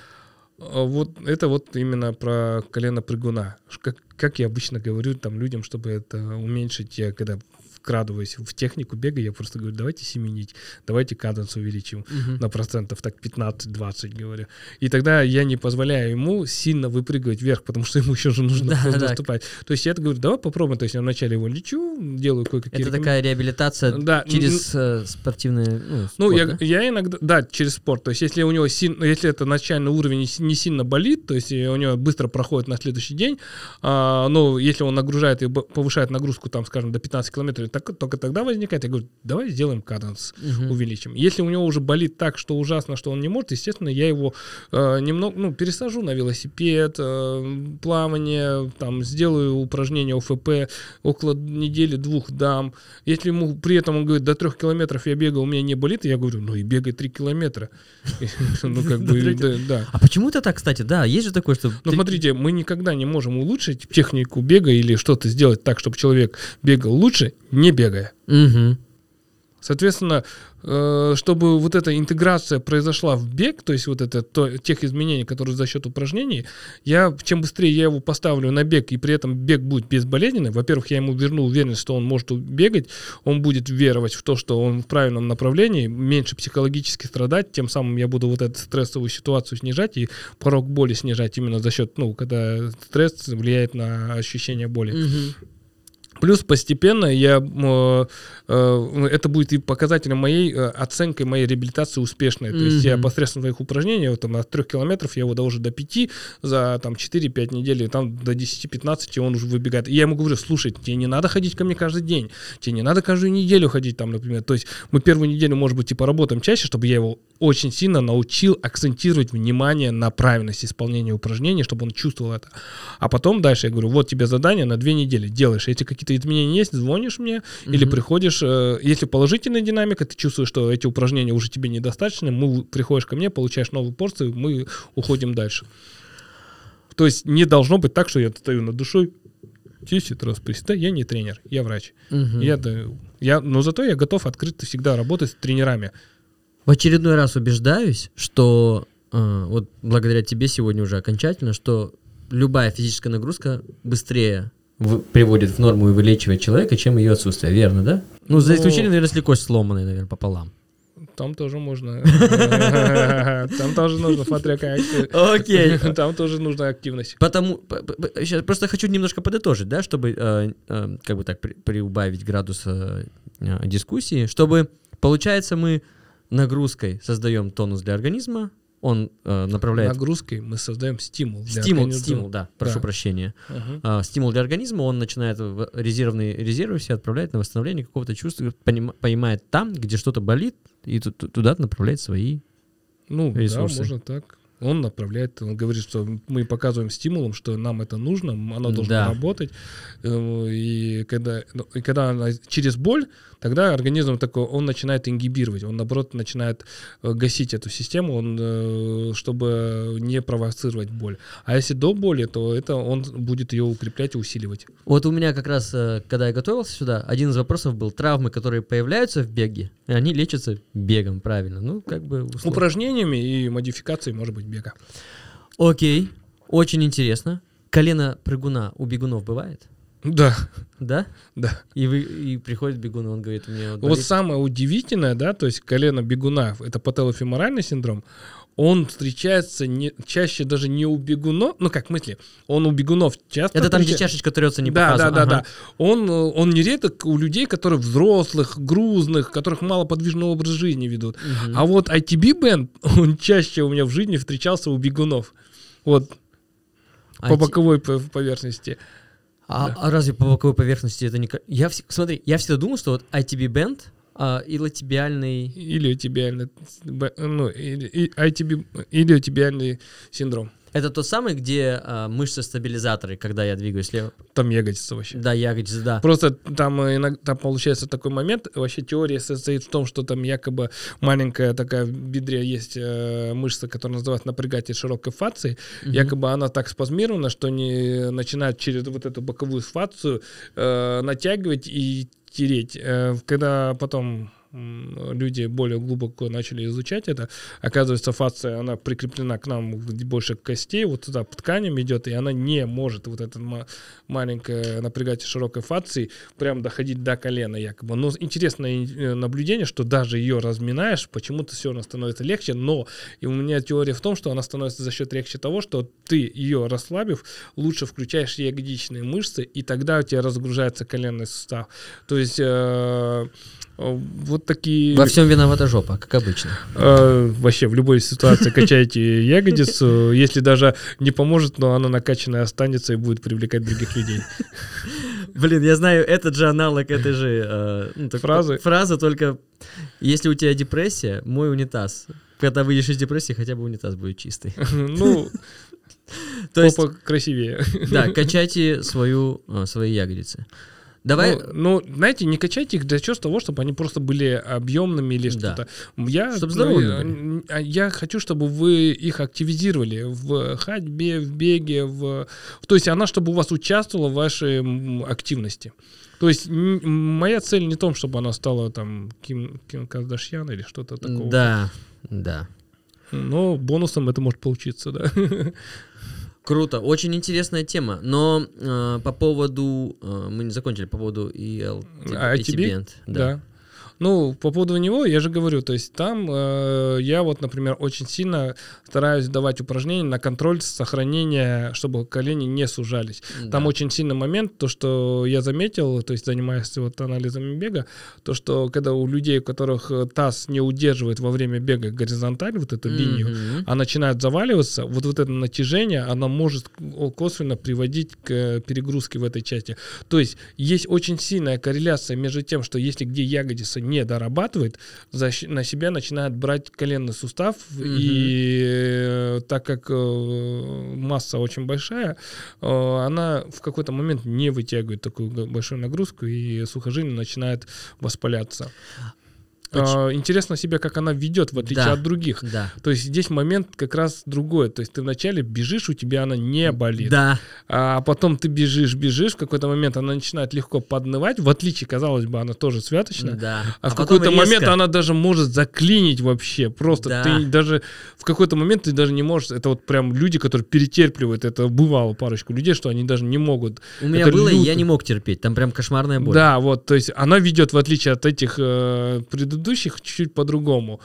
вот это вот именно про колено прыгуна. Как, как я обычно говорю там людям, чтобы это уменьшить, я когда вкрадываюсь в технику бега, я просто говорю, давайте семенить, давайте каденс увеличим Мгм. на процентов, так 15-20 говорю. И тогда я не позволяю ему сильно выпрыгивать вверх, потому что ему еще же нужно Да, наступать. То есть я говорю, давай попробуем. То есть я вначале его лечу, делаю кое-какие Это такая реабилитация Да, через э, спортивные... Ну, ну, спорт, я, да? я иногда, да, через спорт. То есть, если у него сильно, если это начальный уровень не, си- не сильно болит, то есть у него быстро проходит на следующий день, а, но если он нагружает и повышает нагрузку, там, скажем, до 15 километров, так, только тогда возникает, я говорю, давай сделаем каденс, Мгм. увеличим. Если у него уже болит так, что ужасно, что он не может, естественно, я его э, немного, ну, пересажу на велосипед, э, плавание, там, сделаю упражнения ОФП, около недели-двух дам. Если ему при этом он говорит, до трех километров я бегал, у меня не болит, я говорю, ну и бегай три километра. Ну, как бы, да. А почему это так, кстати? Да, есть же такое, что... Ну, смотрите, мы никогда не можем улучшить технику бега или что-то сделать так, чтобы человек бегал лучше, не бегая. Мгм. Соответственно, э, чтобы вот эта интеграция произошла в бег, то есть вот это то, тех изменений, которые за счет упражнений, я чем быстрее я его поставлю на бег и при этом бег будет безболезненный, во-первых, я ему верну уверенность, что он может бегать, он будет веровать в то, что он в правильном направлении, меньше психологически страдать, тем самым я буду вот эту стрессовую ситуацию снижать и порог боли снижать именно за счет, ну, когда стресс влияет на ощущение боли. Мгм. Плюс постепенно я, э, э, это будет и показателем моей э, оценкой моей реабилитации успешной. То есть я посредством своих упражнений, вот, там, от 3 километров я его довожу до 5 за там, 4-5 недель, и там до 10-15 он уже выбегает. И я ему говорю, слушай, тебе не надо ходить ко мне каждый день, тебе не надо каждую неделю ходить там, например. То есть мы первую неделю, может быть, и поработаем чаще, чтобы я его очень сильно научил акцентировать внимание на правильность исполнения упражнений, чтобы он чувствовал это. А потом дальше я говорю, вот тебе задание на две недели, делаешь. Если какие-то изменения есть, звонишь мне mm-hmm. или приходишь. Э, если положительная динамика, ты чувствуешь, что эти упражнения уже тебе недостаточны, мы приходишь ко мне, получаешь новую порцию, мы уходим дальше. То есть не должно быть так, что я стою над душой, 10 раз приседай, я не тренер, я врач. Мгм. Я, я, но зато я готов открыто всегда работать с тренерами. В очередной раз убеждаюсь, что э, вот благодаря тебе сегодня уже окончательно, что любая физическая нагрузка быстрее в- приводит в норму и вылечивает человека, чем ее отсутствие, верно, да? Ну, за Ну- исключением, наверное, если кость сломанная, наверное, пополам. Там тоже можно. Там тоже нужно, смотря как. Окей. Там тоже нужна активность. Потому, сейчас просто хочу немножко подытожить, да, чтобы э, э, как бы так при- приубавить градус э, дискуссии, чтобы, получается, мы нагрузкой создаем тонус для организма, он э, направляет Нагрузкой мы создаем стимул. для стимул, организма. стимул, да, прошу Да. прощения. Мгм. А, стимул для организма, он начинает в резервные резервы все отправлять на восстановление какого-то чувства, поним- понимает там, где что-то болит, и ту- ту- туда направляет свои. Ну, ресурсы. да, можно так. Он направляет, он говорит, что мы показываем стимулом, что нам это нужно, оно должно Да. работать. Э, И когда, ну, и когда она через боль, тогда организм такой, он начинает ингибировать, он наоборот начинает э, гасить эту систему, он, э, чтобы не провоцировать боль. А если до боли, то это он будет ее укреплять и усиливать. Вот у меня как раз, когда я готовился сюда, один из вопросов был травмы, которые появляются в беге, и они лечатся бегом, правильно. Ну, как бы... условно. Упражнениями и модификацией, может быть, бега. Окей, очень интересно. Колено прыгуна у бегунов бывает? Да, Да? да. И, вы, и приходит бегун, и он говорит, меня вот Вот болит». самое удивительное, да, то есть колено бегуна, это пателофеморальный синдром, он встречается не, чаще даже не у бегунов, ну как мысли, он у бегунов часто Это там, где встреча- чашечка трется не да, да, показано. да, Ага. да. Он, э, он нередок у людей, которые взрослых, грузных, которых мало подвижный образ жизни ведут. Мгм. А вот ITB бенд, он чаще у меня в жизни встречался у бегунов. Вот, А по боковой поверхности. А, Да. а разве по боковой поверхности это не... Я Смотри, я всегда думал, что вот ITB band а, илотибиальный... Или б- ну, или, и ITB, или синдром. Это тот самый, где а, мышцы-стабилизаторы, когда я двигаюсь лево. Там ягодица вообще. Да, ягодицы, да. Просто там э, иногда получается такой момент, вообще теория состоит в том, что там якобы маленькая такая в бедре есть э, мышца, которая называется напрягатель широкой фации, Мгм. якобы она так спазмирована, что не начинает через вот эту боковую фацию э, натягивать и тереть. Э, когда потом люди более глубоко начали изучать это, оказывается, фация, она прикреплена к нам больше к костей, вот туда по тканям идет, и она не может, вот эта ма- маленькая напрягатель широкой фации, прям доходить до колена якобы. Но интересное э, наблюдение, что даже ее разминаешь, почему-то все равно становится легче, но и у меня теория в том, что она становится за счет легче того, что ты ее расслабив, лучше включаешь ягодичные мышцы, и тогда у тебя разгружается коленный сустав. То есть э, вот такие... Во всем виновата жопа, как обычно. Э, вообще в любой ситуации качайте ягодицу, если даже не поможет, но она накачанная останется и будет привлекать других людей. Блин, я знаю этот же аналог этой же э, ну, так- Фразы? Фраза только если у тебя депрессия, мой унитаз. Когда выйдешь из депрессии, хотя бы унитаз будет чистый. Ну, То есть, красивее. да, качайте свою, э, свои ягодицы. Давай, Ну, ну, знаете, не качайте их для счет того, чтобы они просто были объемными или Да. что-то. Я, Чтоб ну, здоровыми э, а я хочу, чтобы вы их активизировали в ходьбе, в беге, в... То есть она, чтобы у вас участвовала в вашей активности. То есть моя цель не в том, чтобы она стала там Ким, Ким Кардашьян или что-то такого. да, да. Но бонусом это может получиться, да. Круто, очень интересная тема. Но э, по поводу, э, мы не закончили по поводу EL, А, ITB? Band, Да. Ну, по поводу него, я же говорю, то есть там э, я вот, например, очень сильно стараюсь давать упражнения на контроль сохранения, чтобы колени не сужались. Там Да. очень сильный момент, то, что я заметил, то есть занимаясь вот анализами бега, то, что когда у людей, у которых э, таз не удерживает во время бега горизонталь, вот эту линию, Мгм. а начинает заваливаться, вот, вот это натяжение, оно может косвенно приводить к э, перегрузке в этой части. То есть есть очень сильная корреляция между тем, что если где ягодица не дорабатывает, за на себя начинает брать коленный сустав, Мгм. и э, так как э, масса очень большая, э, она в какой-то момент не вытягивает такую большую нагрузку, и сухожилие начинает воспаляться. Поч- А, Интересно себе, как она ведет, в отличие Да. от других. Да. То есть здесь момент как раз другой. То есть ты вначале бежишь, у тебя она не болит. Да. А потом ты бежишь, бежишь, в какой-то момент она начинает легко поднывать. В отличие, казалось бы, она тоже святочная. Да. А, в потом какой-то момент резко. она даже может заклинить вообще. Просто Да. ты даже в какой-то момент ты даже не можешь. Это вот прям люди, которые перетерпливают. Это бывало парочку людей, что они даже не могут. У меня это было, и я люто. не мог терпеть. Там прям кошмарная боль. Да, вот, то есть она ведет, в отличие от этих э, предыдущих, чуть-чуть по-другому.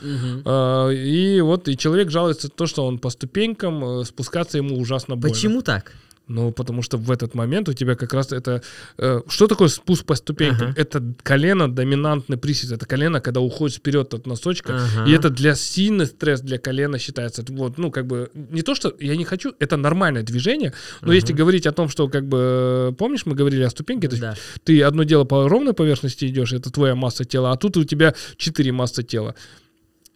А, И вот и человек жалуется то, что он по ступенькам э, спускаться ему ужасно больно. Почему так? Ну, потому что в этот момент у тебя как раз это... э, что такое спуск по ступенькам? Ага. Это колено доминантный присед. Это колено, когда уходит вперед от носочка. Ага. И это для сильный стресс для колена считается. Вот, ну, как бы, не то, что я не хочу, это нормальное движение, но Ага. если говорить о том, что, как бы, помнишь, мы говорили о ступеньке, то есть Да. ты одно дело по ровной поверхности идешь, это твоя масса тела, а тут у тебя четыре массы тела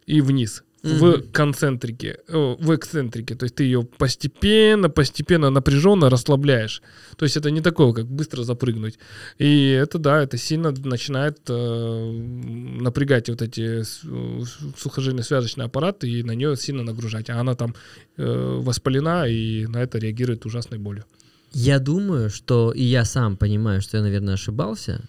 и вниз в концентрике, о, в эксцентрике, то есть ты ее постепенно, постепенно напряженно расслабляешь. То есть это не такое, как быстро запрыгнуть. И это да, это сильно начинает э, напрягать вот эти сухожильно-связочный аппарат и на нее сильно нагружать. А она там э, воспалена и на это реагирует ужасной болью. Я думаю, что и я сам понимаю, что я, наверное, ошибался.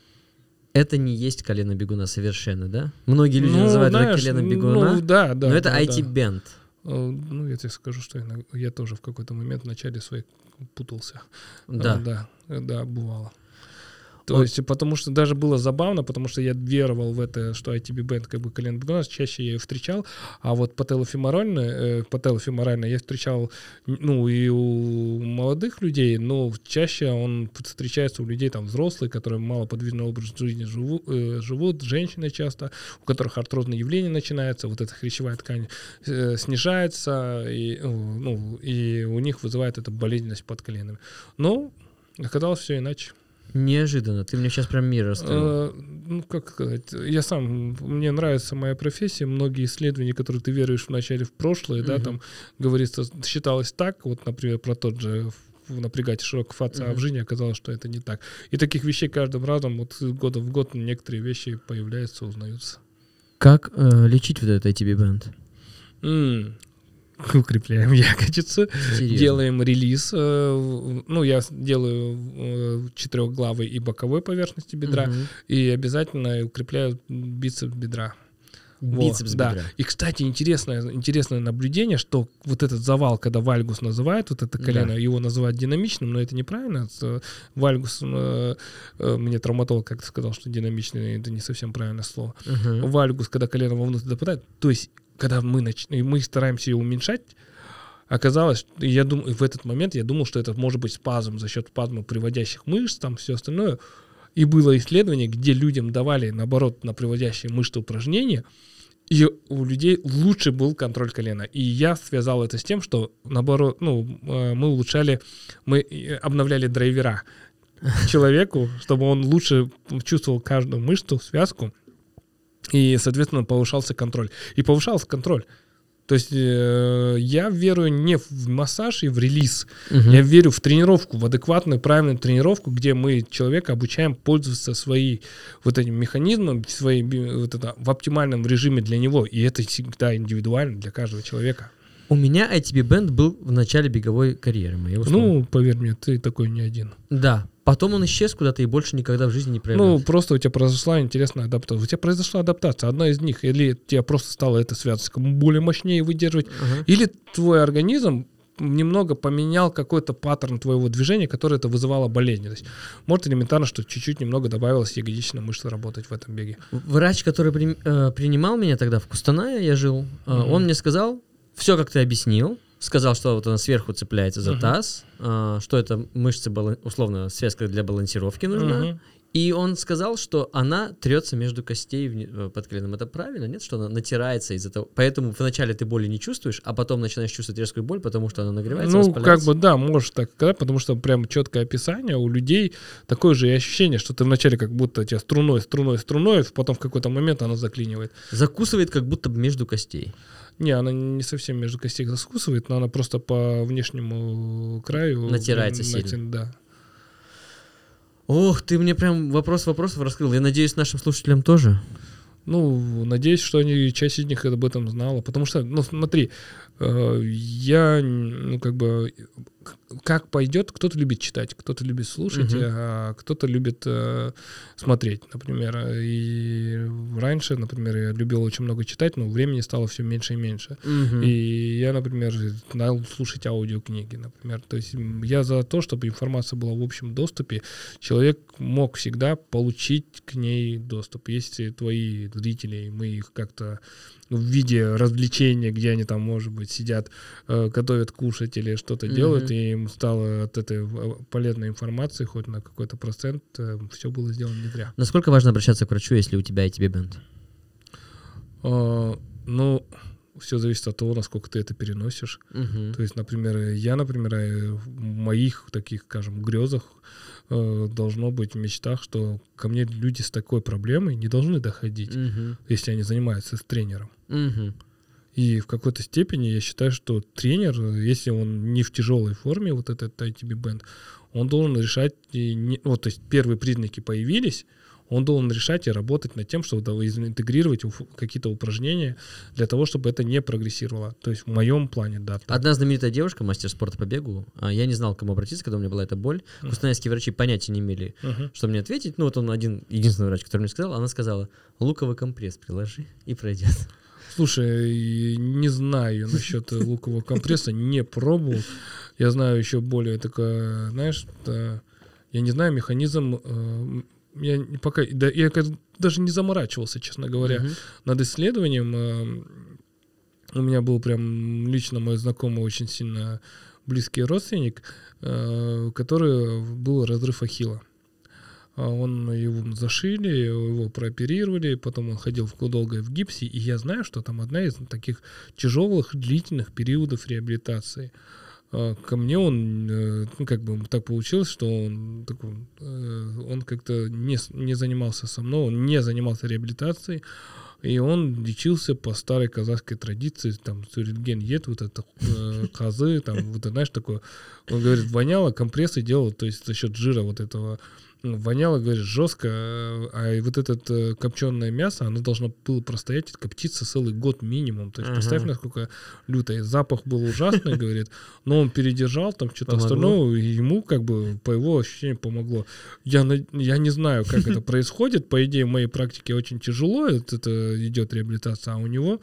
Это не есть колено бегуна совершенно, да? Многие люди называют знаешь, это колено ну, бегуна, да, да. но это да, да. IT-бенд. Э, Ну, я тебе скажу, что я тоже в какой-то момент в начале своей путался. Да. Э, Да, э, да, бывало. То Вот. есть, потому что даже было забавно, потому что я веровал в это, что ITB бенд как бы колено бегуна, чаще я ее встречал, а вот пателофеморально, э, я встречал, ну, и у молодых людей, но чаще он встречается у людей там взрослых, которые малоподвижный образ жизни живу, э, живут, женщины часто, у которых артрозные явления начинаются, вот эта хрящевая ткань э, снижается, и, э, ну, и у них вызывает это болезненность под коленами. Но оказалось все иначе. Неожиданно. Ты мне сейчас прям мир раскрыл. Э, ну, как сказать, я сам, мне нравится моя профессия, многие исследования, которые ты веруешь вначале в прошлое, да, там говорится, считалось так, вот, например, про тот же в- напрягать широкого фаца, а в жизни оказалось, что это не так. И таких вещей каждым разом, вот из года в год некоторые вещи появляются, узнаются. Как э, лечить вот этот ITB-бенд? М, Укрепляем ягодицу, Серьезно. делаем релиз. э, Ну, я делаю э, четырехглавой и боковой поверхности бедра, Мгм. и обязательно укрепляю бицепс бедра. Вот, Бицепс да. бедра. И, кстати, интересное, интересное наблюдение, что вот этот завал, когда вальгус называют, вот это колено, Да. его называют динамичным, но это неправильно. С- Вальгус, э, э, мне травматолог как-то сказал, что динамичный, это не совсем правильное слово. Мгм. Вальгус, когда колено вовнутрь допадает, то есть, когда мы, нач... и мы стараемся ее уменьшать, оказалось, я думаю, в этот момент я думал, что это может быть спазм за счет спазма приводящих мышц, там все остальное. И было исследование, где людям давали, наоборот, на приводящие мышцы упражнения, и у людей лучше был контроль колена. И я связал это с тем, что, наоборот, ну, э, мы улучшали, мы э, обновляли драйвера человеку, чтобы он лучше чувствовал каждую мышцу, связку, и, соответственно, повышался контроль. И повышался контроль. То есть э, я верую не в массаж и в релиз. Мгм. Я верю в тренировку, в адекватную, правильную тренировку, где мы человека обучаем пользоваться своей вот этим механизмом, своей, би- вот это, в оптимальном режиме для него. И это всегда индивидуально для каждого человека. У меня ITB-бенд был в начале беговой карьеры моей. условно. Ну, поверь мне, ты такой не один. да. Потом он исчез куда-то и больше никогда в жизни не Ну, проявлялся. просто у тебя произошла интересная адаптация. У тебя произошла адаптация, одна из них. Или тебе просто стало эта связка более мощнее выдерживать, Ага. Или твой организм немного поменял какой-то паттерн твоего движения, который это вызывало болезненность. Может, элементарно, что чуть-чуть немного добавилось ягодичной мышцы работать в этом беге. Врач, который при- э, принимал меня тогда в Кустанае, я жил, э, Мгм. он мне сказал, все как ты объяснил, сказал, что вот она сверху цепляется за Мгм. таз, э, что это мышцы, условно, связка для балансировки нужна, Мгм. И он сказал, что она трется между костей э, под коленом. Это правильно, нет? Что она натирается из-за того. Поэтому вначале ты боли не чувствуешь, а потом начинаешь чувствовать резкую боль, потому что она нагревается, Ну, как бы да, может так сказать, потому что прям четкое описание у людей такое же и ощущение, что ты вначале как будто тебя струной, струной, струной, потом в какой-то момент она заклинивает. Закусывает как будто между костей. Не, она не совсем между костей заскусывает, но она просто по внешнему краю... Натирается прям сильно. Да. Ох, ты мне прям вопрос вопросов раскрыл. Я надеюсь, нашим слушателям тоже. Ну, надеюсь, что они, часть из них об этом знала. Потому что, ну, смотри, я, ну, как бы, как пойдет, кто-то любит читать, кто-то любит слушать, Мгм. а кто-то любит э, смотреть, например. И раньше, например, я любил очень много читать, но времени стало все меньше и меньше. Мгм. И я, например, начал слушать аудиокниги, например. То есть я за то, чтобы информация была в общем доступе. Человек мог всегда получить к ней доступ. Если твои зрители, мы их как-то в виде развлечения, где они там, может быть, сидят, э, готовят кушать или что-то Мгм. делают, и им стало от этой э, полезной информации хоть на какой-то процент, все было сделано не зря. Насколько важно обращаться к врачу, если у тебя и тебе бенд? А, Ну, все зависит от того, насколько ты это переносишь. Мгм. То есть, например, я, например, э, в моих таких, скажем, грезах э, должно быть в мечтах, что ко мне люди с такой проблемой не должны доходить, Мгм. если они занимаются с тренером. Мгм. И в какой-то степени я считаю, что тренер, если он не в тяжелой форме, вот этот ITB бенд, он должен решать, и не- вот, то есть первые признаки появились, он должен решать и работать над тем, чтобы интегрировать какие-то упражнения для того, чтобы это не прогрессировало. То есть в моем плане, да. так. Одна знаменитая девушка, мастер спорта по бегу, а, я не знал, к кому обратиться, когда у меня была эта боль. Мгм. Кустанайские врачи понятия не имели, Мгм. что мне ответить. Ну, вот он один, единственный врач, который мне сказал, она сказала, луковый компресс приложи и пройдет. Слушай, не знаю насчет лукового компресса, не пробовал. Я знаю еще более такое, знаешь, я не знаю механизм. Я пока, да, я даже не заморачивался, честно говоря, Мгм. над исследованием. э, У меня был прям лично мой знакомый очень сильно близкий родственник, э, который был разрыв ахилла. А Он его зашили, его прооперировали, потом он ходил долго в гипсе, и я знаю, что там одна из таких тяжелых, длительных периодов реабилитации. А, Ко мне он, э, ну, как бы так получилось, что он, такой, э, он как-то не, не занимался со мной, он не занимался реабилитацией, и он лечился по старой казахской традиции, там, суритген ед, вот это, э, козы, там, вот, знаешь, такое, он говорит, воняло, компрессы делал, то есть за счет жира вот этого, воняло, говорит, жестко, э, а вот это копченое мясо, оно должно было простоять, коптиться целый год минимум, то есть Ага. представь, насколько лютое, запах был ужасный, говорит, но он передержал там что-то остальное, и ему как бы по его ощущениям помогло. Я, я не знаю, как это происходит. По идее, в моей практике очень тяжело это, это идет реабилитация, а у него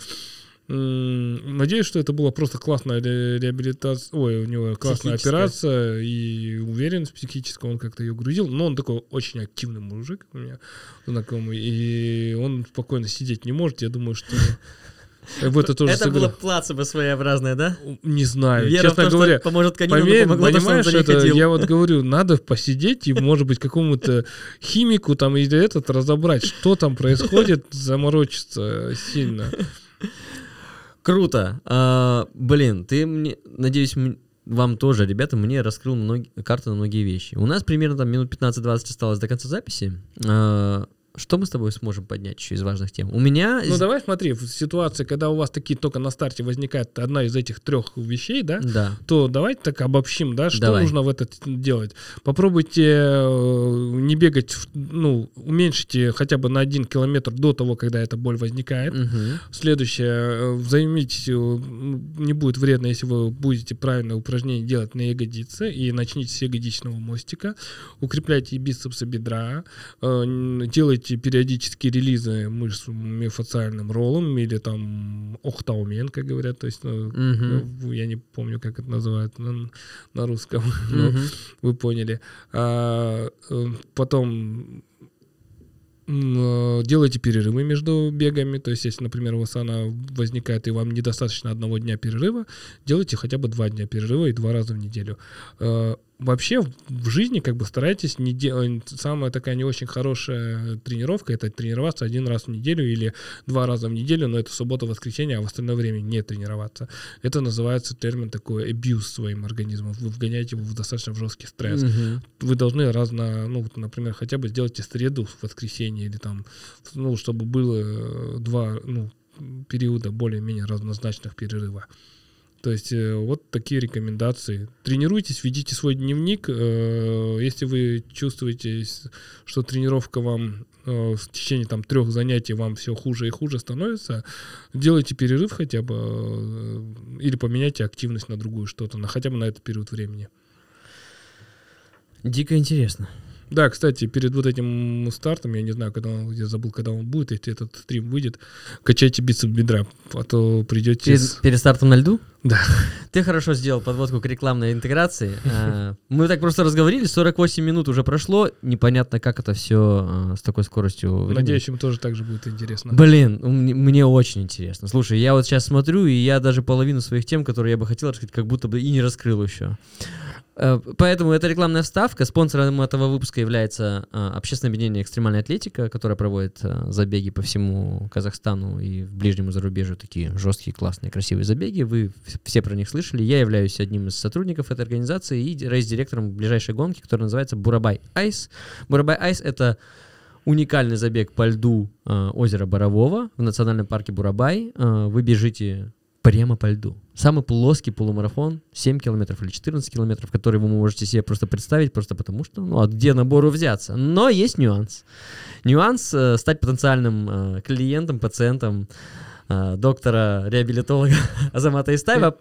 Надеюсь, что это была просто классная ре- реабилитация, ой, у него классная операция, и уверенность психическая, он как-то ее грузил, но он такой очень активный мужик у меня знакомый, и он спокойно сидеть не может, я думаю, что в это тоже Это было сыграло. плацебо своеоеобразное, да? Не знаю, Вера в честно то, что говоря. поможет канину, Поверь, но помогло то, что он понимаешь, это, ходил. я вот говорю, надо посидеть и, может быть, какому-то химику там или этот разобрать, что там происходит, заморочиться сильно. Круто. А, блин, ты мне, надеюсь, вам тоже, ребята, мне раскрыл многие, карты на многие вещи. У нас примерно там минут 15-20 осталось до конца записи. А, что мы с тобой сможем поднять еще из важных тем? У меня... Ну давай смотри, в ситуации, когда у вас такие только на старте возникает одна из этих трех вещей, да, Да. то давайте так обобщим, да, что Давай. нужно в этот делать. Попробуйте э, не бегать, ну, уменьшите хотя бы на один километр до того, когда эта боль возникает. Мгм. Следующее, э, займитесь, э, не будет вредно, если вы будете правильное упражнение делать на ягодице, и начните с ягодичного мостика, укрепляйте бицепсы бедра, э, делайте периодические релизы мышц миофациальным роллом или там охтаумен, как говорят, то есть, ну, ну, я не помню, как это называют на, на русском, но вы поняли. А, э, потом э, делайте перерывы между бегами. То есть, если, например, у вас она возникает, и вам недостаточно одного дня перерыва, делайте хотя бы два дня перерыва и два раза в неделю. Вообще в жизни как бы старайтесь не делать... Самая такая не очень хорошая тренировка — это тренироваться один раз в неделю или два раза в неделю, но это суббота, воскресенье, а в остальное время не тренироваться. Это называется термин такой абьюз своим организмом. Вы вгоняете его в достаточно жесткий стресс. Мгм. Вы должны раз на, ну, например, хотя бы сделайте среду, воскресенье или там, ну, чтобы было э, два, ну, периода более-менее разнозначных перерыва. То есть э, вот такие рекомендации. Тренируйтесь, ведите свой дневник. Э, Если вы чувствуете, что тренировка вам э, в течение там трех занятий вам все хуже и хуже становится, делайте перерыв хотя бы или поменяйте активность на другую что-то, на хотя бы на этот период времени. Дико интересно. Да, кстати, перед вот этим стартом, я не знаю, когда он, я забыл, когда он будет, если этот стрим выйдет, качайте бицепс бедра, а то придете... Перед, с- перед стартом на льду? Да. Ты хорошо сделал подводку к рекламной интеграции. А, Мы так просто разговорились, 48 минут уже прошло, непонятно, как это все с такой скоростью. Надеюсь, им тоже так же будет интересно. Блин, мне, мне очень интересно. Слушай, я вот сейчас смотрю, и я даже половину своих тем, которые я бы хотел рассказать, как будто бы и не раскрыл еще. Э, Поэтому это рекламная вставка. Спонсором этого выпуска является э, общественное объединение «Экстремальная атлетика», которое проводит э, забеги по всему Казахстану и в ближнему зарубежью. Такие жесткие, классные, красивые забеги. Вы все про них слышали. Я являюсь одним из сотрудников этой организации и рейс-директором ближайшей гонки, которая называется «Бурабай Айс». «Бурабай Айс» — это уникальный забег по льду озера Борового в национальном парке Бурабай. Вы бежите прямо по льду. Самый плоский полумарафон, 7 километров или 14 километров, который вы можете себе просто представить, просто потому что, ну, а где набору взяться? Но есть нюанс. Нюанс э, стать потенциальным э, клиентом, пациентом э, доктора-реабилитолога Азамата Естаева,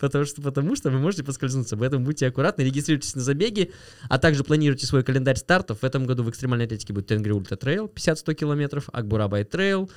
потому что, потому что вы можете поскользнуться. Поэтому будьте аккуратны, регистрируйтесь на забеги, а также планируйте свой календарь стартов. В этом году в экстремальной атлетике будет Tengri Ultra Trail 50-100 километров, Акбурабай Trail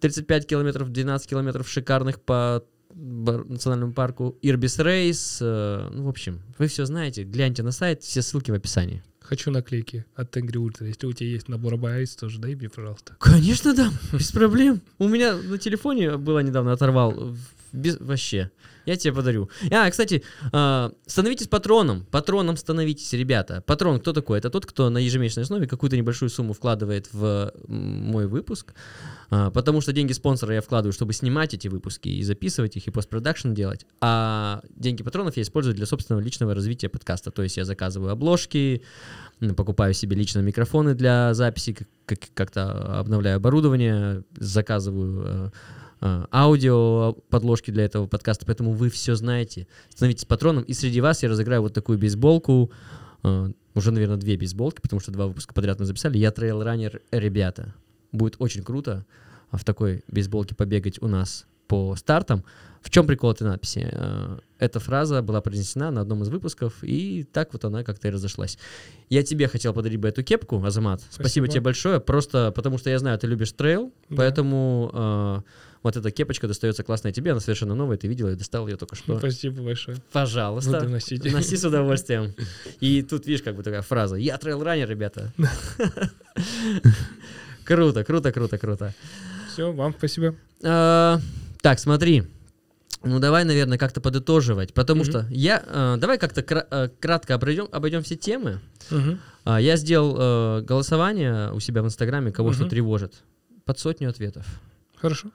35 километров, 12 километров шикарных по национальному парку, Irbis Race. э, ну, в общем, вы все знаете. Гляньте на сайт, все ссылки в описании. Хочу наклейки от Tengri Ultra. Если у тебя есть набор Айс, тоже дай мне, пожалуйста. Конечно, да, без проблем. У меня на телефоне было недавно оторвал. Без, вообще. Я тебе подарю. А, кстати, а, становитесь патроном. Патроном становитесь, ребята. Патрон кто такой? Это тот, кто на ежемесячной основе какую-то небольшую сумму вкладывает в мой выпуск. А, потому что деньги спонсора я вкладываю, чтобы снимать эти выпуски и записывать их, и постпродакшн делать. А деньги патронов я использую для собственного личного развития подкаста. То есть я заказываю обложки, покупаю себе лично микрофоны для записи, как- как- как-то обновляю оборудование, заказываю э, э, аудио подложки для этого подкаста, поэтому вы все знаете. Становитесь патроном, и среди вас я разыграю вот такую бейсболку, э, уже, наверное, две бейсболки, потому что два выпуска подряд мы записали. Я трейл-раннер, ребята. Будет очень круто а, в такой бейсболке побегать у нас по стартам. В чем прикол этой надписи? Э, Эта фраза была произнесена на одном из выпусков, и так вот она как-то и разошлась. Я тебе хотел подарить бы эту кепку, Азамат. Спасибо, Спасибо. тебе большое. Просто потому что я знаю, ты любишь трейл, Да. поэтому э, вот эта кепочка достается классная тебе, она совершенно новая, ты видела, я достал ее только что. Спасибо большое. Пожалуйста. Буду носить. Носи с удовольствием. И тут, видишь, как бы такая фраза. Я трейл-раннер, ребята. Круто, круто, круто, круто. Все, вам спасибо. А, Так, смотри. Ну, давай, наверное, как-то подытоживать, потому что я... э, Давай как-то кра- э, кратко обойдем, обойдем все темы. А, Я сделал э, голосование у себя в Инстаграме, кого что тревожит. Под сотню ответов. Хорошо.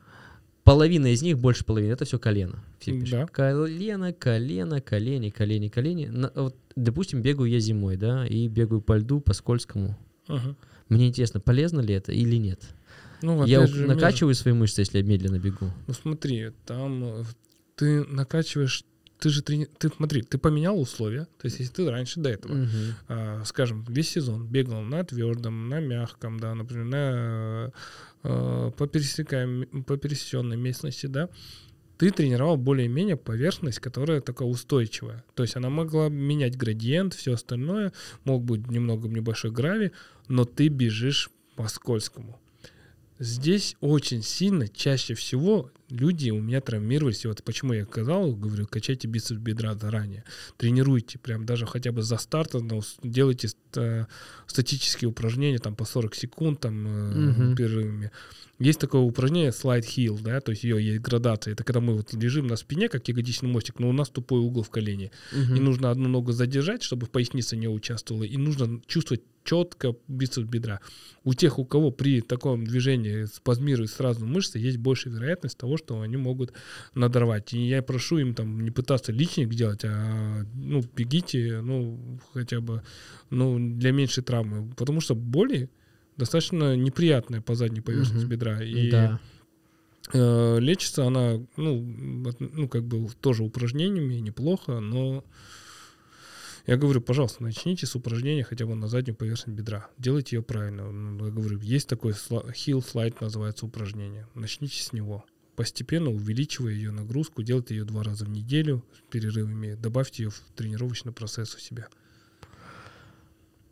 Половина из них, больше половины, это все колено. Все пишут. Да. Колено, колено, колени, колени, колени. На- вот, допустим, бегаю я зимой, да, и бегаю по льду, по скользкому. Ага. Мне интересно, полезно ли это или нет. Ну, я же, накачиваю свои мышцы, если я медленно бегу. Ну смотри, там э, ты накачиваешь, ты же трени... ты смотри, ты поменял условия. То есть если ты раньше до этого, Мгм. а, скажем, весь сезон бегал на твердом, на мягком, да, например, на э, по, пересекаем- по пересеченной местности, да, ты тренировал более-менее поверхность, которая такая устойчивая. То есть она могла менять градиент, все остальное, мог быть немного небольшой грави, но ты бежишь по скользкому. Здесь очень сильно, чаще всего, люди у меня травмировались. И вот почему я сказал, говорю, качайте бицепс бедра заранее. Тренируйте, прям даже хотя бы за стартом, но делайте ста- статические упражнения там по 40 секунд, там Мгм. перерывами. Есть такое упражнение slide heel, да, то есть ее есть градация. Это когда мы вот лежим на спине, как ягодичный мостик, но у нас тупой угол в колене. Мгм. И нужно одну ногу задержать, чтобы поясница не участвовала. И нужно чувствовать четко бицепс бедра. У тех, у кого при таком движении спазмируют сразу мышцы, есть большая вероятность того, что они могут надорвать. И я прошу им там не пытаться личник делать, а ну, бегите, ну, хотя бы ну, для меньшей травмы. Потому что боли достаточно неприятная по задней поверхности Мгм. бедра. И Да. э, лечится она, ну, от- ну, как бы тоже упражнениями, неплохо, но я говорю, пожалуйста, начните с упражнения хотя бы на заднюю поверхность бедра. Делайте ее правильно. Ну, Я говорю, есть такой сла- heel slide называется упражнение. Начните с него. Постепенно увеличивая ее нагрузку, делайте ее два раза в неделю с перерывами, добавьте ее в тренировочный процесс у себя.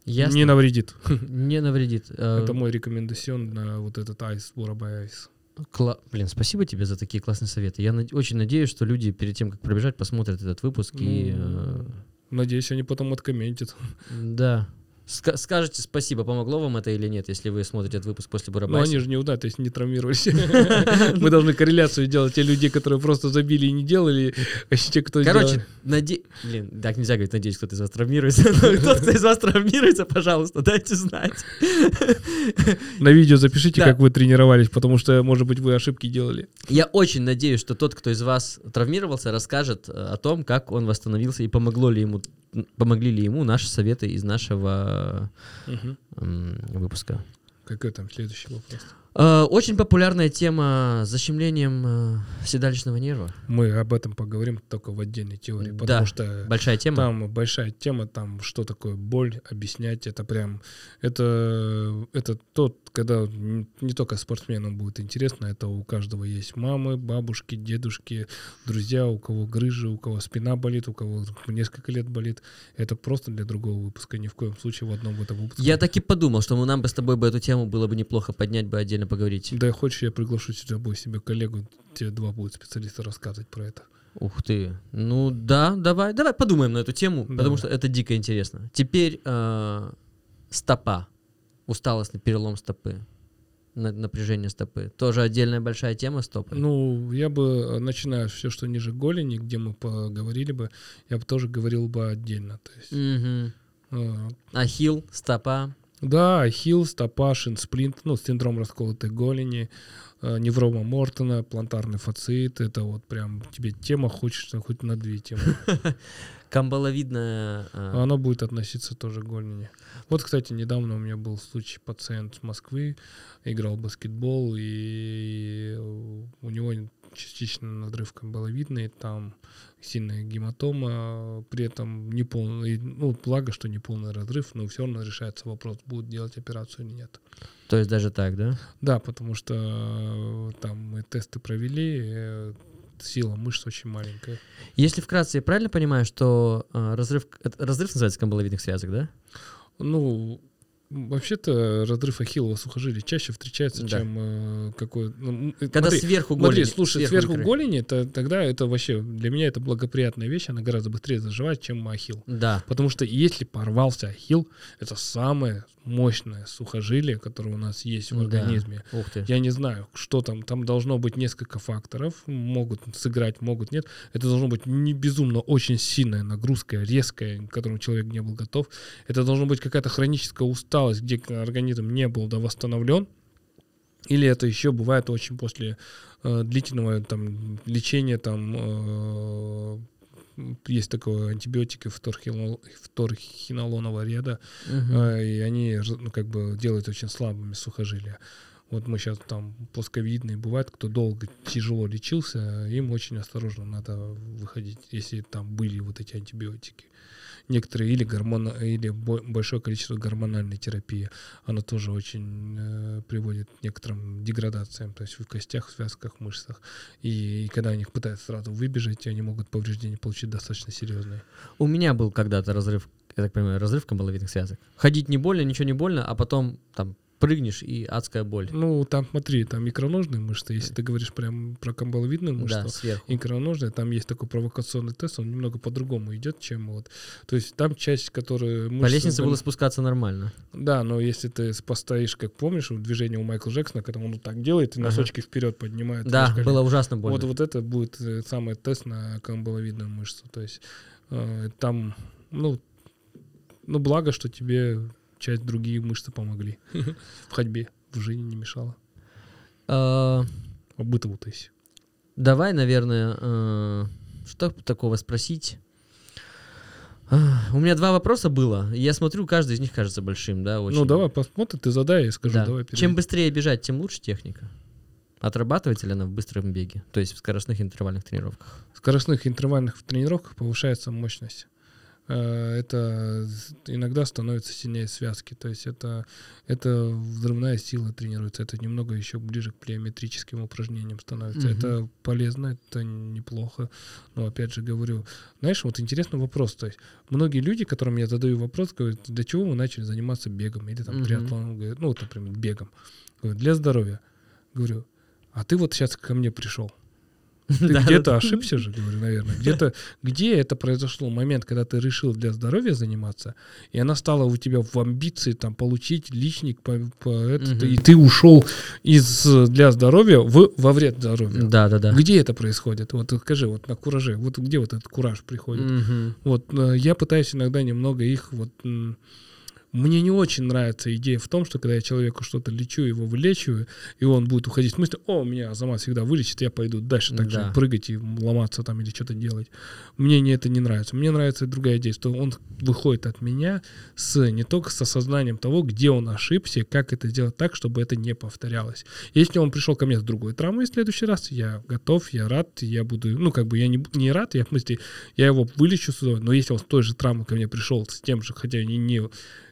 Ясно. Не навредит. Не навредит. Э, Это мой рекомендацион на вот этот айс, Бурабай айс. Кла- Блин, спасибо тебе за такие классные советы. Я над- очень надеюсь, что люди перед тем, как пробежать, посмотрят этот выпуск и... э, Надеюсь, они потом откомментят. Да. Ска- скажете спасибо, помогло вам это или нет, если вы смотрите этот выпуск после Но Бурабайса. они же не удат, то есть не травмировались. Мы должны корреляцию делать. Те люди, которые просто забили и не делали, а те, кто Короче, наде... Блин, так нельзя говорить, надеюсь, кто-то из вас травмируется. Но Тот, кто из вас травмируется, пожалуйста, дайте знать. На видео запишите, как вы тренировались, потому что, может быть, вы ошибки делали. Я очень надеюсь, что тот, кто из вас травмировался, расскажет э, о том, как он восстановился и помогло ли ему, помогли ли ему наши советы из нашего м, выпуска. Какой там следующий вопрос? Э, Очень популярная тема с защемлением э, седалищного нерва. Мы об этом поговорим только в отдельной теории, Да. потому что Большая тема. там большая тема, там что такое боль, объяснять, это прям, это, это тот, когда не только спортсменам будет интересно, это у каждого есть мамы, бабушки, дедушки, друзья, у кого грыжи, у кого спина болит, у кого несколько лет болит. Это просто для другого выпуска, ни в коем случае в одном этом выпуске. Я так и подумал, что мы нам бы с тобой бы эту тему было бы неплохо поднять бы отдельно поговорить. Да, хочешь, я приглашу сюда бой себе коллегу, тебе два будут специалиста рассказывать про это. Ух ты. Ну да, давай, давай подумаем на эту тему, потому Давай. что это дико интересно. Теперь э, стопа. Усталостный перелом стопы. На- напряжение стопы. Тоже отдельная большая тема стопы. Ну, я бы, э, начиная все, что ниже голени, где мы поговорили бы, я бы тоже говорил бы отдельно. То есть, Мгм. э, Ахилл, стопа. Да, ахилл, стопа, шинсплинт, ну, синдром расколотой голени, э, неврома Мортона, плантарный фацит, это вот прям тебе тема хочется хоть на две темы. Камбаловидная... э, Она будет относиться тоже к голени. Вот, кстати, недавно у меня был случай пациент с Москвы, играл в баскетбол, и у него частично надрыв камбаловидный, там сильная гематома, при этом не полный, ну, благо, что не полный разрыв, но все равно решается вопрос, будут делать операцию или нет. То есть даже так, да? Да, потому что э, там мы тесты провели, э, сила мышц очень маленькая. Если вкратце, я правильно понимаю, что э, разрыв... разрыв называется камбаловидных связок, да? Ну, вообще-то разрыв ахиллова сухожилия чаще встречается, Да. чем э, какой... ну, э, Когда смотри, сверху смотри, голени. слушай, сверху, микро- голени, это, тогда это вообще, для меня это благоприятная вещь, она гораздо быстрее заживает, чем ахилл. Да. Потому что если порвался ахилл, это самое мощное сухожилие, которое у нас есть в Да. организме. Ух ты. Я не знаю, что там. Там должно быть несколько факторов. Могут сыграть, могут нет. Это должно быть не безумно очень сильная нагрузка, резкая, к которому человек не был готов. Это должно быть какая-то хроническая усталость, где организм не был довосстановлен. Или это еще бывает очень после э, длительного там, лечения, там, э, есть такое антибиотики фторхинол- фторхинолонового ряда, Мгм. а, и они ну, как бы делают очень слабыми сухожилия. Вот мы сейчас там плосковидные бывает, кто долго тяжело лечился, им очень осторожно надо выходить, если там были вот эти антибиотики. Некоторые или гормона, или бо- большое количество гормональной терапии, оно тоже очень э, приводит к некоторым деградациям, то есть в костях, в связках, мышцах. И, и когда они пытаются сразу выбежать, они могут повреждения получить достаточно серьезные. У меня был когда-то разрыв, я так понимаю, разрыв камбаловидных связок. Ходить не больно, ничего не больно, а потом там прыгнешь и адская боль. Ну, там, смотри, там икроножные мышцы, если ты говоришь прям про камбаловидную мышцу, Да, сверху. икроножная, там есть такой провокационный тест, он немного по-другому идет, чем вот. То есть там часть, которая... По мышцы лестнице были- было спускаться нормально. Да, но если ты постоишь, как помнишь, движение у Майкла Джексона, когда он вот так делает и Ага. носочки вперед поднимает. Да, колени. было ужасно больно. Вот, вот это будет э, самый тест на камбаловидную мышцу. То есть э, там, ну, ну, благо, что тебе часть другие мышцы помогли в ходьбе, в жизни не мешало. А, бытову, то есть. Давай, наверное, э, что такого спросить? А, У меня два вопроса было. Я смотрю, каждый из них кажется большим, да, очень. Ну, давай посмотрим, ты задай, я скажу, Да. давай Чем перейдем. быстрее бежать, тем лучше техника. Отрабатывается ли она в быстром беге, то есть в скоростных интервальных тренировках? В скоростных интервальных тренировках повышается мощность. Э, Это иногда становится сильнее связки. То есть это, это взрывная сила тренируется. Это немного еще ближе к плеометрическим упражнениям становится. Мгм. Это полезно, это неплохо. Но опять же говорю, знаешь, вот интересный вопрос. То есть многие люди, которым я задаю вопрос, говорят, для чего вы начали заниматься бегом или там Мгм. триатлоном, говорят, ну, вот, например, бегом. Говорю, для здоровья. Говорю, а ты вот сейчас ко мне пришел. Ты Да, где-то да. ошибся же, говорю, наверное. Где-то, где это произошло момент, когда ты решил для здоровья заниматься, и она стала у тебя в амбиции там получить личник по, по это, Мгм. и ты ушел из для здоровья в во вред здоровью. Да, да, да. Где это происходит? Вот скажи, вот на кураже, вот где вот этот кураж приходит? Мгм. Вот э, я пытаюсь иногда немного их вот мне не очень нравится идея в том, что когда я человеку что-то лечу, его вылечиваю, и он будет уходить с мыслью, о, меня Азамат всегда вылечит, я пойду дальше так Да. же прыгать и ломаться там или что-то делать. Мне не это не нравится. Мне нравится другая идея, что он выходит от меня с не только с осознанием того, где он ошибся, как это сделать так, чтобы это не повторялось. Если он пришел ко мне с другой травмой в следующий раз, я готов, я рад, я буду, ну, как бы я не, не рад, я в смысле, я его вылечу с но если он с той же травмой ко мне пришел, с тем же, хотя не, не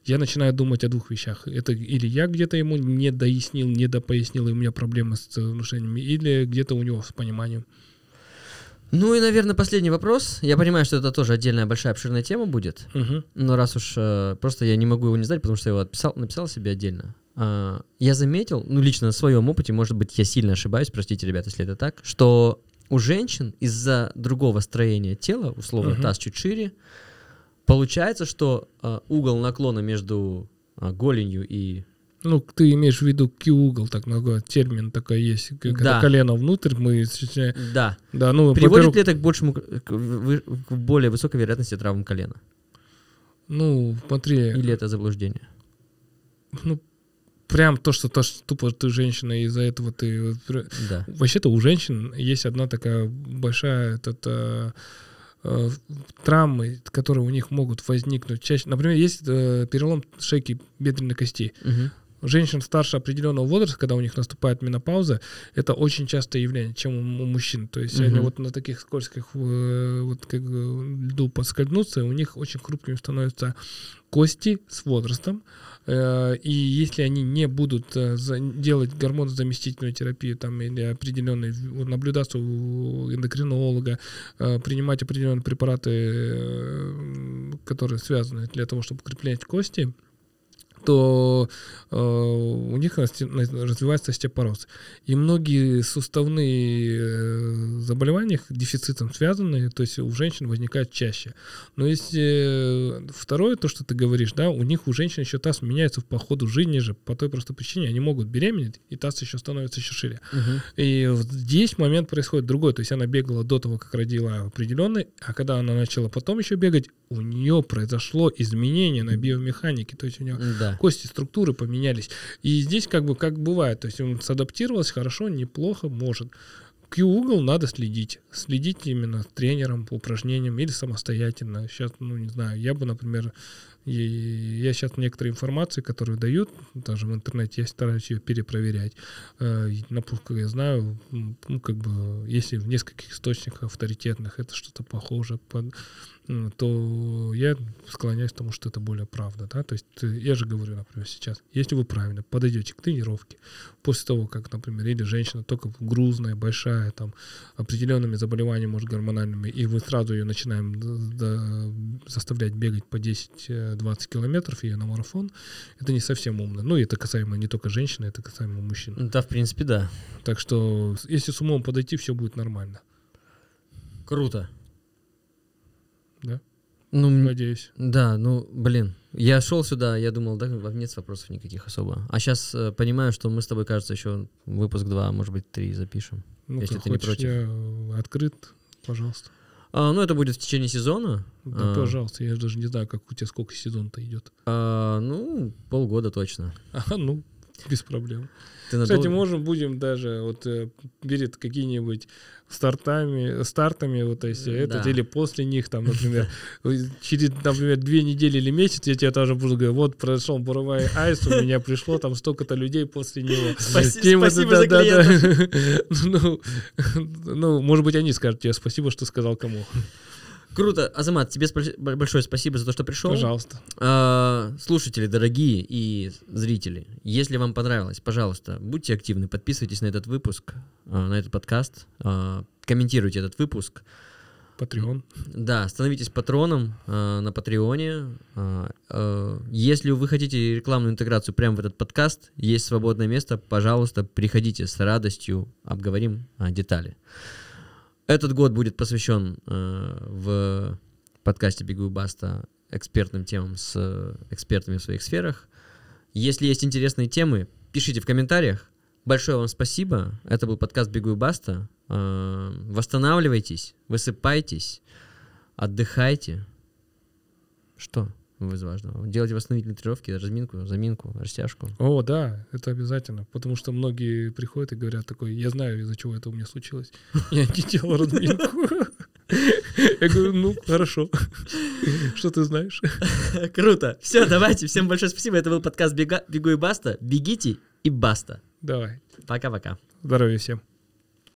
я начинаю думать о двух вещах. Это или я где-то ему не дояснил, не допояснил, и у меня проблемы с э, внушениями, или где-то у него с пониманием. Ну и, наверное, последний вопрос. Я понимаю, что это тоже отдельная большая обширная тема будет. Мгм. Но раз уж э, просто я не могу его не знать, потому что я его отписал, написал себе отдельно. А, я заметил, ну лично на своем опыте, может быть, я сильно ошибаюсь, простите, ребята, если это так, что у женщин из-за другого строения тела, условно, Мгм. таз чуть шире, получается, что а, угол наклона между а, голенью и Ну, ты имеешь в виду Q-угол, так много термин такой есть, когда Да. колено внутрь, мы да, да, ну, приводит ли это к большему, к, вы- к более высокой вероятности травм колена? ну, смотри, Или это заблуждение? ну, прям то, что, то, что тупо ты женщина, из-за этого ты... пр- Да. Вообще-то у женщин есть одна такая большая этот, э, травмы, которые у них могут возникнуть чаще. Например, есть э, перелом шейки бедренной кости. Мгм. Женщин старше определенного возраста, когда у них наступает менопауза, это очень частое явление, чем у, у мужчин. То есть они Мгм. вот на таких скользких э, вот как льду подскользнуться, и у них очень хрупкими становятся кости с возрастом. Э, И если они не будут э, за- делать гормонозаместительную терапию там, или определенные, вот наблюдаться у эндокринолога, э, принимать определенные препараты, которые связаны для того, чтобы укреплять кости, то э, у них развивается остеопороз. И многие суставные э, заболевания дефицитом связаны, то есть у женщин возникают чаще. Но если э, второе, то, что ты говоришь, да, у них у женщин еще таз меняется по ходу жизни же, по той простой причине, они могут беременеть, и таз еще становится еще шире. Мгм. И здесь момент происходит другой. То есть она бегала до того, как родила определенный, а когда она начала потом еще бегать, у нее произошло изменение на биомеханике. То есть у нее Да. Кости, структуры поменялись. И здесь как бы как бывает. То есть он садаптировался хорошо, неплохо, может. Q-угол надо следить. Следить именно тренером по упражнениям или самостоятельно. Сейчас, ну, не знаю, я бы, например, и я сейчас некоторые информации, которые дают, даже в интернете, я стараюсь ее перепроверять. Э, Насколько я знаю, ну, как бы, если в нескольких источниках авторитетных это что-то похоже, под- то я склоняюсь к тому, что это более правда. Да? То есть э, я же говорю, например, сейчас, если вы правильно подойдете к тренировке, после того, как, например, или женщина только грузная, большая, там, определенными заболеваниями, может, гормональными, и мы сразу ее начинаем заставлять бегать по 10 знаю, 20 километров, я на марафон, это не совсем умно. Ну, и это касаемо не только женщин, это касаемо мужчин. Да, в принципе, да. Так что, если с умом подойти, все будет нормально. Круто. Ну, Надеюсь. да, ну, блин. Я шел сюда, я думал, да, нет вопросов никаких особо. А сейчас понимаю, что мы с тобой, кажется, еще выпуск 2, может быть, 3 запишем. Ну, Если ты не хочешь, против. я э, открыт, пожалуйста. А, ну, это будет в течение сезона. Да, А. пожалуйста, я даже не знаю, как у тебя сколько сезон-то идет. А, ну, полгода точно. Ага, ну, без проблем. Ты Кстати, надолго- можем, будем даже вот э, перед какими-нибудь стартами, стартами, вот если М, этот, да. или после них, там, например, через, например, две недели или месяц, я тебе тоже буду говорить, вот прошел буровой айс, у меня пришло там столько-то людей после него. Спаси- Тем вот спасибо за да, да, да. Ну, ну, может быть, они скажут тебе спасибо, что сказал кому. Круто. Азамат, тебе спа- большое спасибо за то, что пришел. Пожалуйста. А, слушатели дорогие и зрители, если вам понравилось, пожалуйста, будьте активны, подписывайтесь на этот выпуск, а, на этот подкаст, а, комментируйте этот выпуск. Патреон. Да, становитесь патроном а, на Патреоне. А, а, если вы хотите рекламную интеграцию прямо в этот подкаст, есть свободное место, пожалуйста, приходите с радостью, обговорим а, детали. Этот год будет посвящен а, в подкасте «Бегу и баста» экспертным темам с э, экспертами в своих сферах. Если есть интересные темы, пишите в комментариях. Большое вам спасибо. Это был подкаст «Бегу и баста». А, Восстанавливайтесь, высыпайтесь, отдыхайте. Что из важного? Делайте восстановительные тренировки, разминку, заминку, растяжку. О, да, это обязательно. Потому что многие приходят и говорят такой, я знаю, из-за чего это у меня случилось. Я не делал разминку. Я говорю, ну, хорошо. Что ты знаешь? Круто. Все, давайте. Всем большое спасибо. Это был подкаст «Бега- «Бегу и баста». Бегите и баста. Давай. Пока-пока. Здоровья всем.